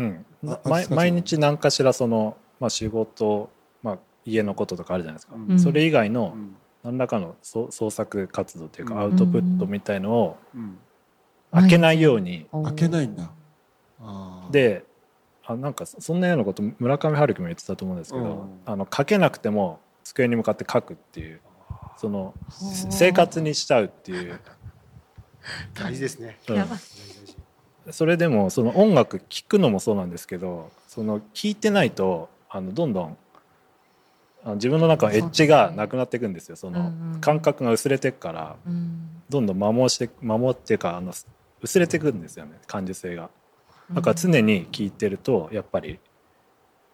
ね。
うん。毎日何かしらその、まあ、仕事、まあ、家のこととかあるじゃないですか、
うん。
それ以外の
うん。
何らかの創創作活動というか
うん。
アウトプットみたいのを
うん。
開けないように、
開けないんだ。
であなんかそそんなようなこと村上春樹も言ってたと思うんですけど、
うん。
あの書けなくても机に向かって書くっていうその
はあ
生活にしちゃうっていう、
大事ですね。
うん。それでもその音楽聴くのもそうなんですけどその聴いてないとあのどんどん自分の中のエッジがなくなっていくんですよ。その感覚が薄れていくから
うん。
どんどん摩耗して摩耗っていうかあの薄れていくんですよね。感受性が。だから常に聴いてるとやっぱり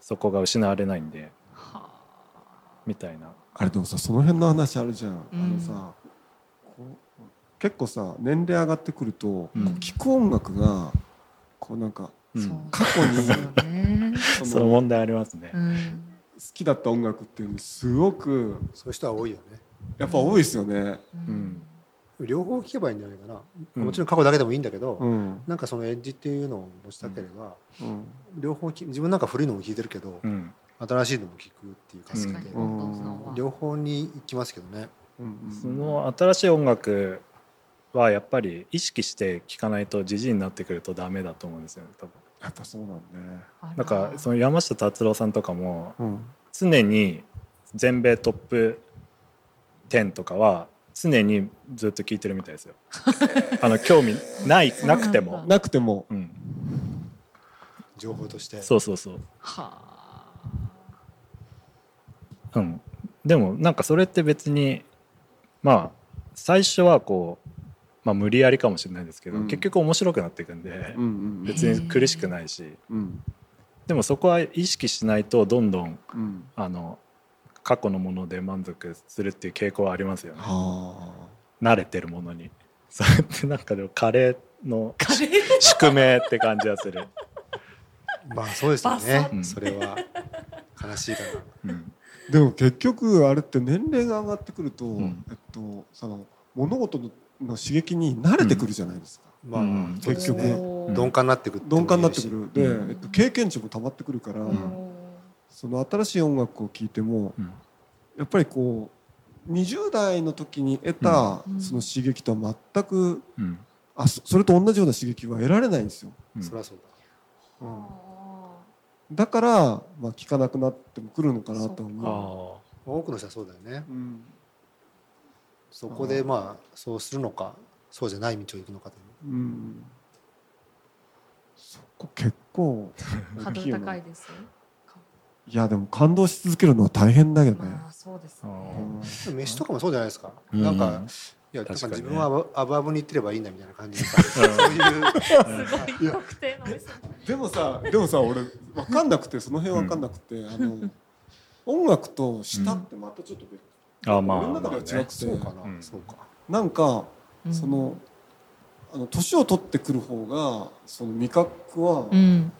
そこが失われないんで
はあ。
みたいな。
あれでもさその辺の話あるじゃん、
うん。
あのさ結構さ年齢上がってくると、
うん。
聴く音楽がこうなんか過去に。その
問題ありますね。
うん。
きだった音楽っていうのすごく
そういう人は多いよね。
やっぱ多いですよね。
うん。
両方聞けばいいんじゃないかな、
うん。
もちろん過去だけでもいいんだけど、
うん。
なんかそのエッジっていうのを持ちたければ、
うん。
両方き自分なんか古いのも聞いてるけど、
うん。
新しいのも聞くっていう感じで、
確かに。
うん。
両方に行きますけどね。
うん
その新しい音楽はやっぱり意識して聴かないとじじいになってくるとダメだと思うんですよね多分
やっぱそうなんね。
なんかその山下達郎さんとかも
うん。
常に全米トップ10とかは常にずっと聴いてるみたいですよ。あの興味ないなくても。
なくても。
うん。
情報として。
そうそうそう。
は
うん、でもなんかそれって別にまあ最初はこう、まあ、無理やりかもしれないですけど、
うん。
結局面白くなっていくんで、
うんうん
別に苦しくないし。
うん。
でもそこは意識しないとどんどん
うん。
あの過去のもので満足するっていう傾向はありますよね。
は
慣れてるものに。それってなんかでもカレーの
カレー？
宿命って感じはする、
まあそうですよね。
ッ
それは。悲しいかな。
うん。
あ。でも結局あれって年齢が上がってくると、
ん。
えっとその物事のの刺激に慣れてくるじゃないですか。
まあ、
結局。
鈍感になってくっていうの
鈍
も
感になってくる。で、
うん。
えっと、経験値も溜まってくるから、その新しい音楽を聴いても
うん。
やっぱりこう20代の時に得た
うん。
その刺激とは全く
うん。
あそそれと同じような刺激は得られないんですよ。
うん。
そりゃそうだ。
うん。
あ
だから、まあ、聞かなくなってもくるのかなと思
あ
多くの人はそうだよね。
う。うん
そこでまあそうするのかそうじゃない道を行くのかという。
うん、そこ結構
ーハードル
大きい
ですよ。
やでも感動し続けるのは大変だけどね、
まあそうですね。
うん。
飯とかもそうじゃないですか、
うん。
なんかいや
ね。
自分はアブアブに言ってればいいんだみたいな感じそういう
すごい特定の店。
でもさでもさ俺分かんなくてその辺分かんなくて、あの音楽と舌ってまたちょっと別、
あまあ
俺の中では違くて、
そうかな、
うん。
そうか。
なんか
うん。
その、あの年を取ってくる方がその味覚は
うん。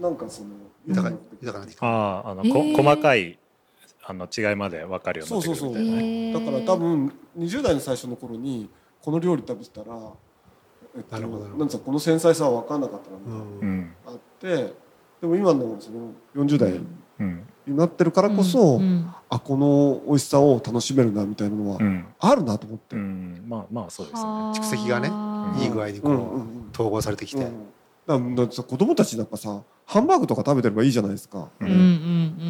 なんかその
豊かに豊かになってくる。
あああの、
へ
こ
ー。
細かいあの違いまで分かるようになってくるみたいな。ね
だから多分20代の最初の頃にこの料理食べてたら、えっと、
なるほどなるほど。
なんつうのこの繊細さは分かんなかったのが
うん。
うん。
あってでも今のその40代
うん
になってるからこそ、
うん
あこの美味しさを楽しめるなみたいなのは
うん。
あるなと思って。
うん。まあまあそうですよね。
蓄積がね
はあ
いい具合にこ
う
うん
うん
統合されてきて、
うんだ子供たちなんかさハンバーグとか食べてればいいじゃないですか、
う
うんんう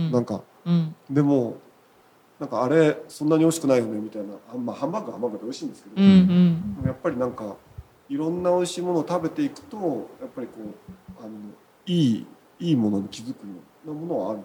ん。
なんか
うん。
でもなんかあれそんなに美味しくないよねみたいな。あまあハンバーグはハンバーグで美味しいんですけど、
うんうん。
やっぱりなんかいろんな美味しいものを食べていくとやっぱりこうあのいいいいものに気づくようなものはあるか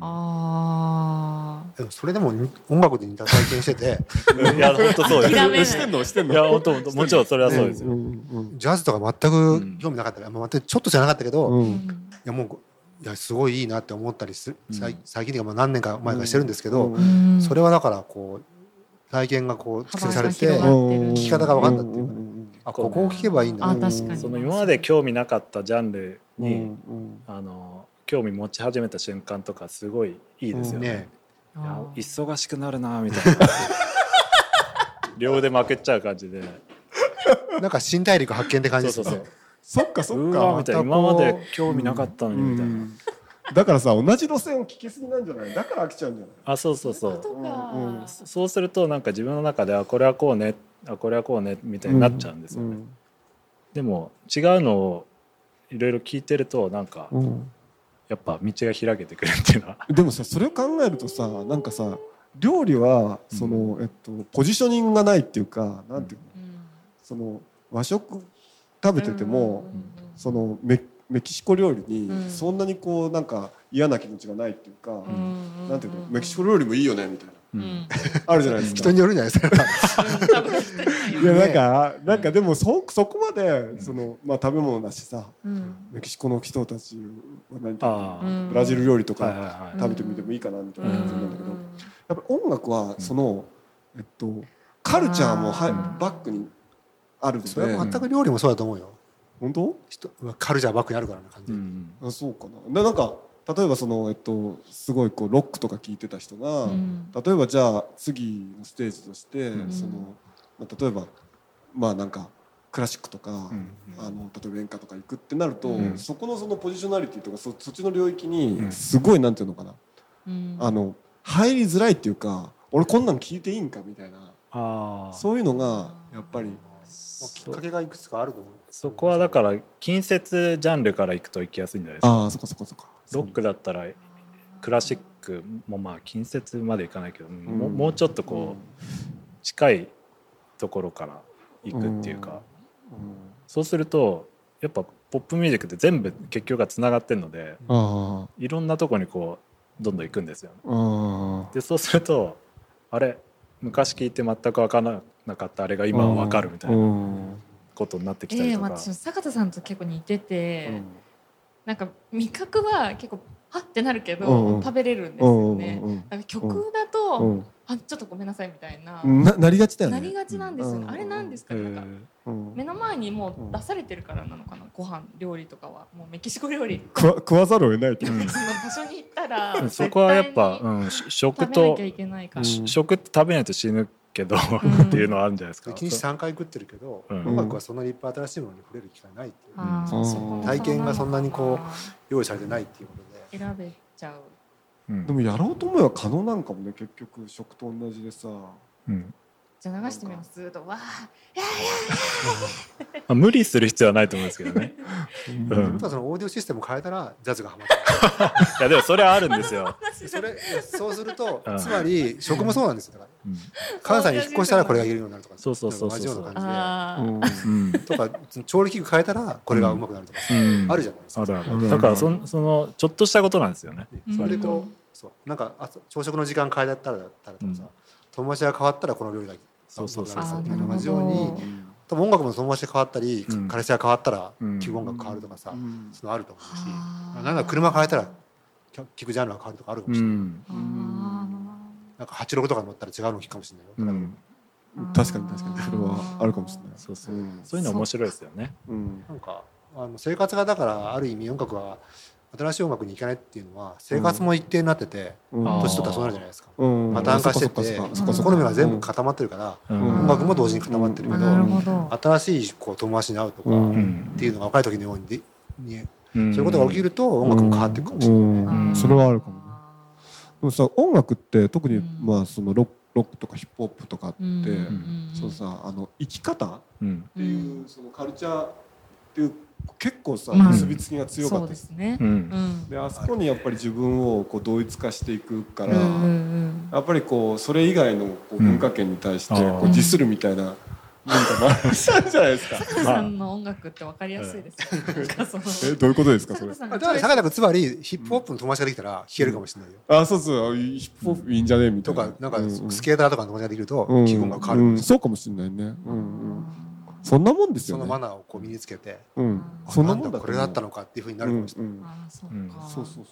あ
でもそれでも音楽で似た体験してて。
いや本当そうです。
してんの？してん
いや本当もちろんそれは
ら
そうですよ、
んうん
ジャズとか全く興味なかった。ら、まあ、ちょっとじゃなかったけど、い
うん。うん
やもういやすごいいいなって思ったりする、
うん。
最最近というかまあ何年か前からしてるんですけど、
うん。
うん。
それはだからこう体験がこう蓄積されて
聞
き方が分かんだっていうかね。
ん
あここを聞けばいいんだ。
あ
な
確かに。
その今まで興味なかったジャンルに、
うんうん。
あの興味持ち始めた瞬間とかすごいいいですよね。
ね。
いや忙しくなるなみたいな。両腕負けちゃう感じで。
なんか新大陸発見って感じですよ
そうそうそう。
そっかそっか。
みたいな。今まで興味なかったのにみたいな、
うんだからさ同じ路線を聞きすぎなんじゃない？だから飽きちゃうんじゃない？
あそうそうそう。
そう
んうん。
そそうするとなんか自分の中であこれはこうねあこれはこうねみたいになっちゃうんですよね、でも違うのをいろいろ聞いてるとなんか
うんうん
やっぱ道が開けてくるっていうのは。
でもさそれを考えるとさなんかさ料理はその、えっと、ポジショニングがないっていうかなんていうの？
うん。
その和食食べてても、
うん
そのメメキシコ料理に
うん。
そんなにこうなんか嫌な気持ちがないっていうか、
うん
なんていうの？メキシコ料理もいいよねみたいな。
うん。うん。
あるじゃないですか。
人によるんじゃないですか。
いやなんかなんかでもそそこまでそのまあ食べ物だしさ
うん。
メキシコの人たちブラジル料理とか
はい
食べてみてもいいかなみたいな感じなんだけど
うん
やっぱり音楽はそのえっとカルチャーもはバックにあるの
それは
で
全く料理もそうだと思うよ。
本当？
人カルチャーバックにあるからな感じ、
うん。
あそうかな。でなんか例えばそのえっとすごいこうロックとか聴いてた人が
うん。
例えばじゃあ次のステージとして
うん。
そのまあ例えばまあなんかクラシックとか
うん
あの例えば演歌とか行くってなると、
うん。
そこのそのポジショナリティとかそそっちの領域
う
に
ん。
すごいなんていうのかな、
うん。
あの入りづらいっていうか俺こんなん聞いていいんかみたいな。そういうのがやっぱり
まあきっかけがいくつかあると思う
そこはだから近接ジャンルから行くと行きやすいんじゃないですか。
ああそっかそっかそっか。
ロックだったらクラシックもまあ近接までいかないけど、う
ん。
もうちょっとこう近いところから行くっていうか、そうするとやっぱポップミュージックって全部結局がつながってるので
あ
いろんなとこにこうどんどん行くんですよ、ね。でそうするとあれ昔聞いて全く分からなかったあれが今は分かるみたいな
うん。
ことになってきたり
ええ
とか。
私坂田さんと結構似てて、
うん。
なんか味覚は結構はってなるけど、食べれるんですよね、
うん
なんか曲だと、
うん。
あちょっとごめんなさいみたいな、
ななりがちだよね。
なりがちなんですよね、
うん。
あれなんですかなんか目の前にもう出されてるからなのかな？ご飯料理とかは。もうメキシコ料理。
食わ食わざるを得ないっていう
うん
その場所に行ったら
そこはやっぱ、うん、し食と
食べなきゃいけないから、
うん。
食って食べないと死ぬけど、
ん。
っていうのはあるんじゃないですか。
1日3回食ってるけど、
うん。
音楽はそんなにいっぱい新しいものに触れる機会ないっていう、
うん。
体験がそんなにこう
あ
用意されてないっていうことで。
ー選べちゃう
うん。
でもやろうと思えば可能なんかもね結局食と同じでさ。
うん
じゃあ流してみますずーっと。わ
あ、無理する必要はないと思うんですけどね。うん。
そのオーディオシステムを変えたらジャズがハマって
いやでもそれはあるんですよ。
るそれそうすると
うん。
つまり食もそうなんですよだから。
うん。
関西に引っ越したらこれが言えるようになるとか。
そうそうそうそう
同じような感
あー、
うん。
とか調理器具変えたらこれがうまくなるとか。
うん。
あるじゃないですか。
あるあ
うん。
るだからそんそのちょっとしたことなんですよね。
うん。
それでこう。そう。なんかあ朝食の時間変えたらだったらとかさ
うん。
友達が変わったらこの料理が
そうそうそう。
うまくなる
あー
同じように多分音楽も友達が変わったり
うん。
彼氏が変わったら
うん。
聴く音楽変わるとかさ
うん。
そういうのあると思うし。
あー。
なんなら車変えたら聴くジャンルが変わるとかあるかもしれない。
うん。
あ
なんか86とか乗ったら違うの聴くかもしれないよ。
うん。
確かに確かに。それはあるかもしれない。
そうそう
うん
そういうの面白いですよね。
うん。
なんかあの生活がだからある意味音楽は新しい音楽に行かないっていうのは生活も一定になってて年取ったらそうなるじゃないですか。
うん。
パターン化してて
そっか
そこの目が全部固まってるから
うん。
音楽も同時に固まってるけ
あ
ど。新しいこう友達に会うとか
う
っ
うん
ていうのが若い時のようにでに
うん。
そういうことが起きると音楽も変わっていくかもしれない。ね。
うん。それはあるかもね。でもさ音楽って特に
うん。
まあそのロックロックとかヒップホップとかって、
うん。
ん。
そのさあの生き方っ
うん
ていう、そのカルチャーっていう結構さ、
まあ
結びつきが強かった。
ですね。
う
うん。ん
であそこにやっぱり自分をこう同一化していくから、
うんうん
やっぱりこうそれ以外のこう
うん。
文化圏に対してこうディスるみたいな文化もある。じゃないですか。
佐藤さんの音楽ってわかりやすいです。
えどういうことですかそれ？
坂田君つまりヒップホップの友達ができたら聴けるかもしれないよ。
あそうそう。ヒップホップいいんじゃね？みたいな。
とかなんか
うんうん。
スケーターとかの友達ができると
うん。
気分が変わる
うん
かもしれ
そうかもしれないね。うんうん。そんなもんですよね。
そのマナーをこう身につけて
うん。
あ
そんなもんだ
これだったのかっていうふうになるかもしれない。
うんうん
あーそう
うん
か
そうそうそ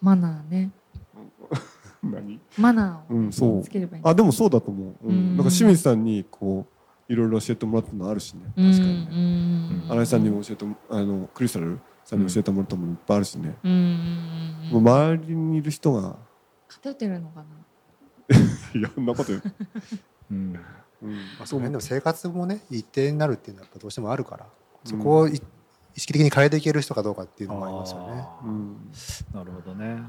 マナーね
う。何？
マナーを
うんそう
つければいい
あでもそうだと思う。う
うん
ん。なんか清水さんにこういろいろ教えてもらったのあるしね。
うん
確かにね。
うん
新井さんにも教えてもあのクリスタルさんに教えてもらったものいっぱいあるしね。
うんうんうん
もう周りにいる人が
偏ってるのかな？い
ろんなこと言う。
うん
うん
まあ、そうねでも生活もね一定になるっていうのはやっぱどうしてもあるからそこをい意識的に変えていける人かどうかっていうのもありますよね。
うん。
なるほどね。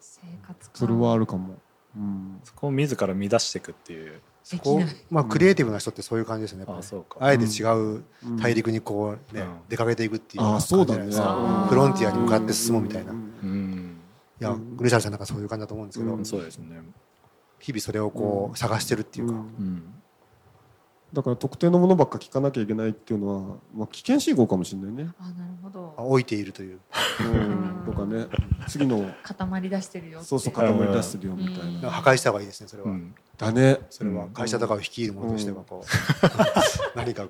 生活か
それはあるかも。うん。
そこを自ら乱していくっていう。
そこまあクリエイティブな人ってそういう感じですよね。
うか。
あえて違う
うん
大陸にこうね、
うん
出かけていくっていう
ああそうだね。
感じじゃないですか
あー
フロンティアに向かって進もうみたいな。い
うん
うん。
や
うん
グリシャルさんなんかそういう感じだと思うんですけど、
うん
そうですね。
日々それをこう探してるっていうか、
うん
うん。
だから特定のものばっか聞かなきゃいけないっていうのは、まあ、危険信号かもしれないね。
あなるほど。
あ置いているという。
うん、とかね。次の
固まり出してるよって。
そうそう塊出してるよみたい
うん。
な。
破壊した方がいいですねそれは、
うん。
だね。
それは。会社とかを率いる者としてはこう、何か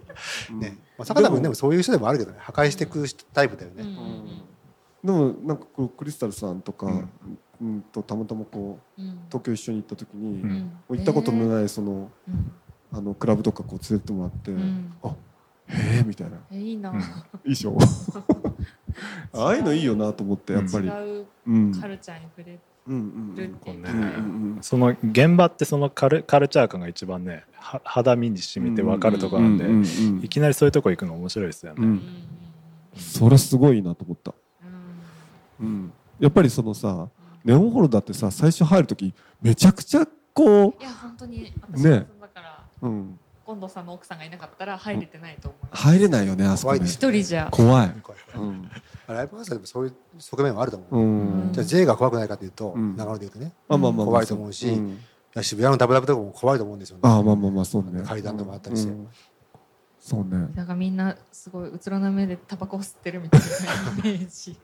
うん。
ね、まあ、坂田君でもそういう人でもあるけどね。破壊していくタイプだよね、
うん。
でもなんかこうクリスタルさんとか、
う
うんん、とたまたまこう
うん。
東京一緒に行った時に、行ったことのないその
うん
あのクラブとかこう連れてってもらって、
うん。
あへえみたいな。
えいいな、
うん。
いいでしょああいうのいいよなと思ってやっぱり、
違う
うん、
カルチャーに触れ
うんうん
るっていう
その現場ってそのカルカルチャー感が一番ねは肌身に染みて分かるところなんで、いきなりそういうとこ行くの面白いですよね。
うん。それすごいなと思った、うん、やっぱりそのさネオンホールだってさ最初入る時めちゃくちゃこ
いや本当に
ねう、うん、
近藤さんの奥さんがいなかったら入れてないと思う
入れないよねあそこね。
怖い
一人じゃ。
怖い、
ライブハウスでもそういう側面はあると思う、
うん。
じゃあ J が怖くないかというと、
うん。
長野で言うとね。
まあまあまあまあ。
怖いと思うし渋谷のダブダブとかも怖いと思うんですよね。
ああまあまあまあそうね。
階段とかあったりして。
うん。そうね。
なんかみんなすごいうつろな目でタバコを吸ってるみたいなイメージ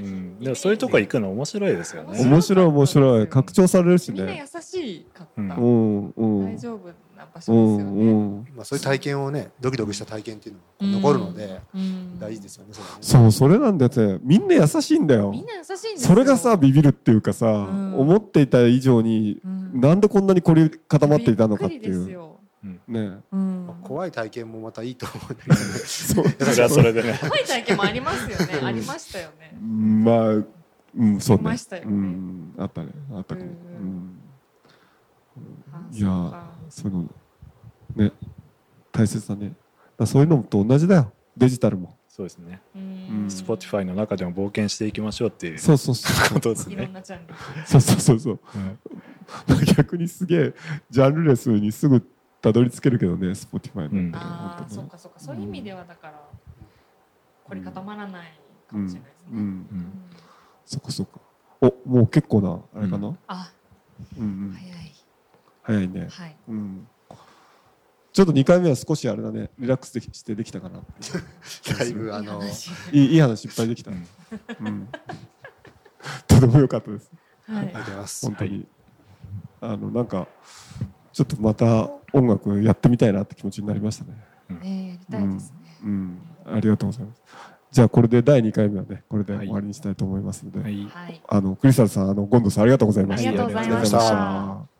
うん、でもそういうとこ行くの面白いですよね。
面白い面白い。拡張されるし
みんな
ね
優しかった、
うん。
うん。うん
大丈夫な場
う
所ですよ
ん
ね、
うん。
まあ、そういう体験をねドキドキした体験っていうのが残るので、
うん。
大事ですよねそ
うそれなんだってみんな優しいんだよ。
みんな優しいんですよ。
それがさビビるっていうかさ、
ん。
思っていた以上に
うん。
なんでこんなに凝り固まっていたのかって
びっくり
いう
ですよ
ね。
うん。
まあ怖い体験もまたいいと思うんだけど。ね
そう。
それはそれでね。
怖い体験もありますよね、ありましたよね。
まあうんそうね。
ありましたよね。
うん。あったね。あったかも、
う
うん。いや
そうか。
そういうのね。大切だね。だそういうのと同じだよ。デジタルも。
そうですね。
うん、
Spotify の中でも冒険していきましょうっていう。
そうそうそう。
ことです
いろん
ね。
なジャンル
そうそうそうそう。
うん。
逆にすげえジャンルレスにすぐたどり着けるけどね Spotify の、
うん。
ああそうかそうか。そういう意味ではだから凝り固まらないか
うん
もしれないですね、
うん。
うん。
そっかそっか。おもう結構なあれかな、うん、
あ
うん
早い。
早いね、
はい。
うん、ちょっと2回目は少しあれだね。リラックスできしてできたかな
だいぶあの
いい話。
いいいい話いっぱいできた、
うん。
うん、とても良かったです。
はい。
ありがとうございます。
本当に、あのなんかちょっとまた音楽やってみたいなって気持ちになりましたね。
ねやりたいですね、
うん。ありがとうございます。じゃあこれで第2回目はねこれで
はい。
終わりにしたいと思いますので、
はい。
はい。
あのクリスタルさんあのゴンドさんありがとうございました。
ありがとうござい
ました。
ありがとうございました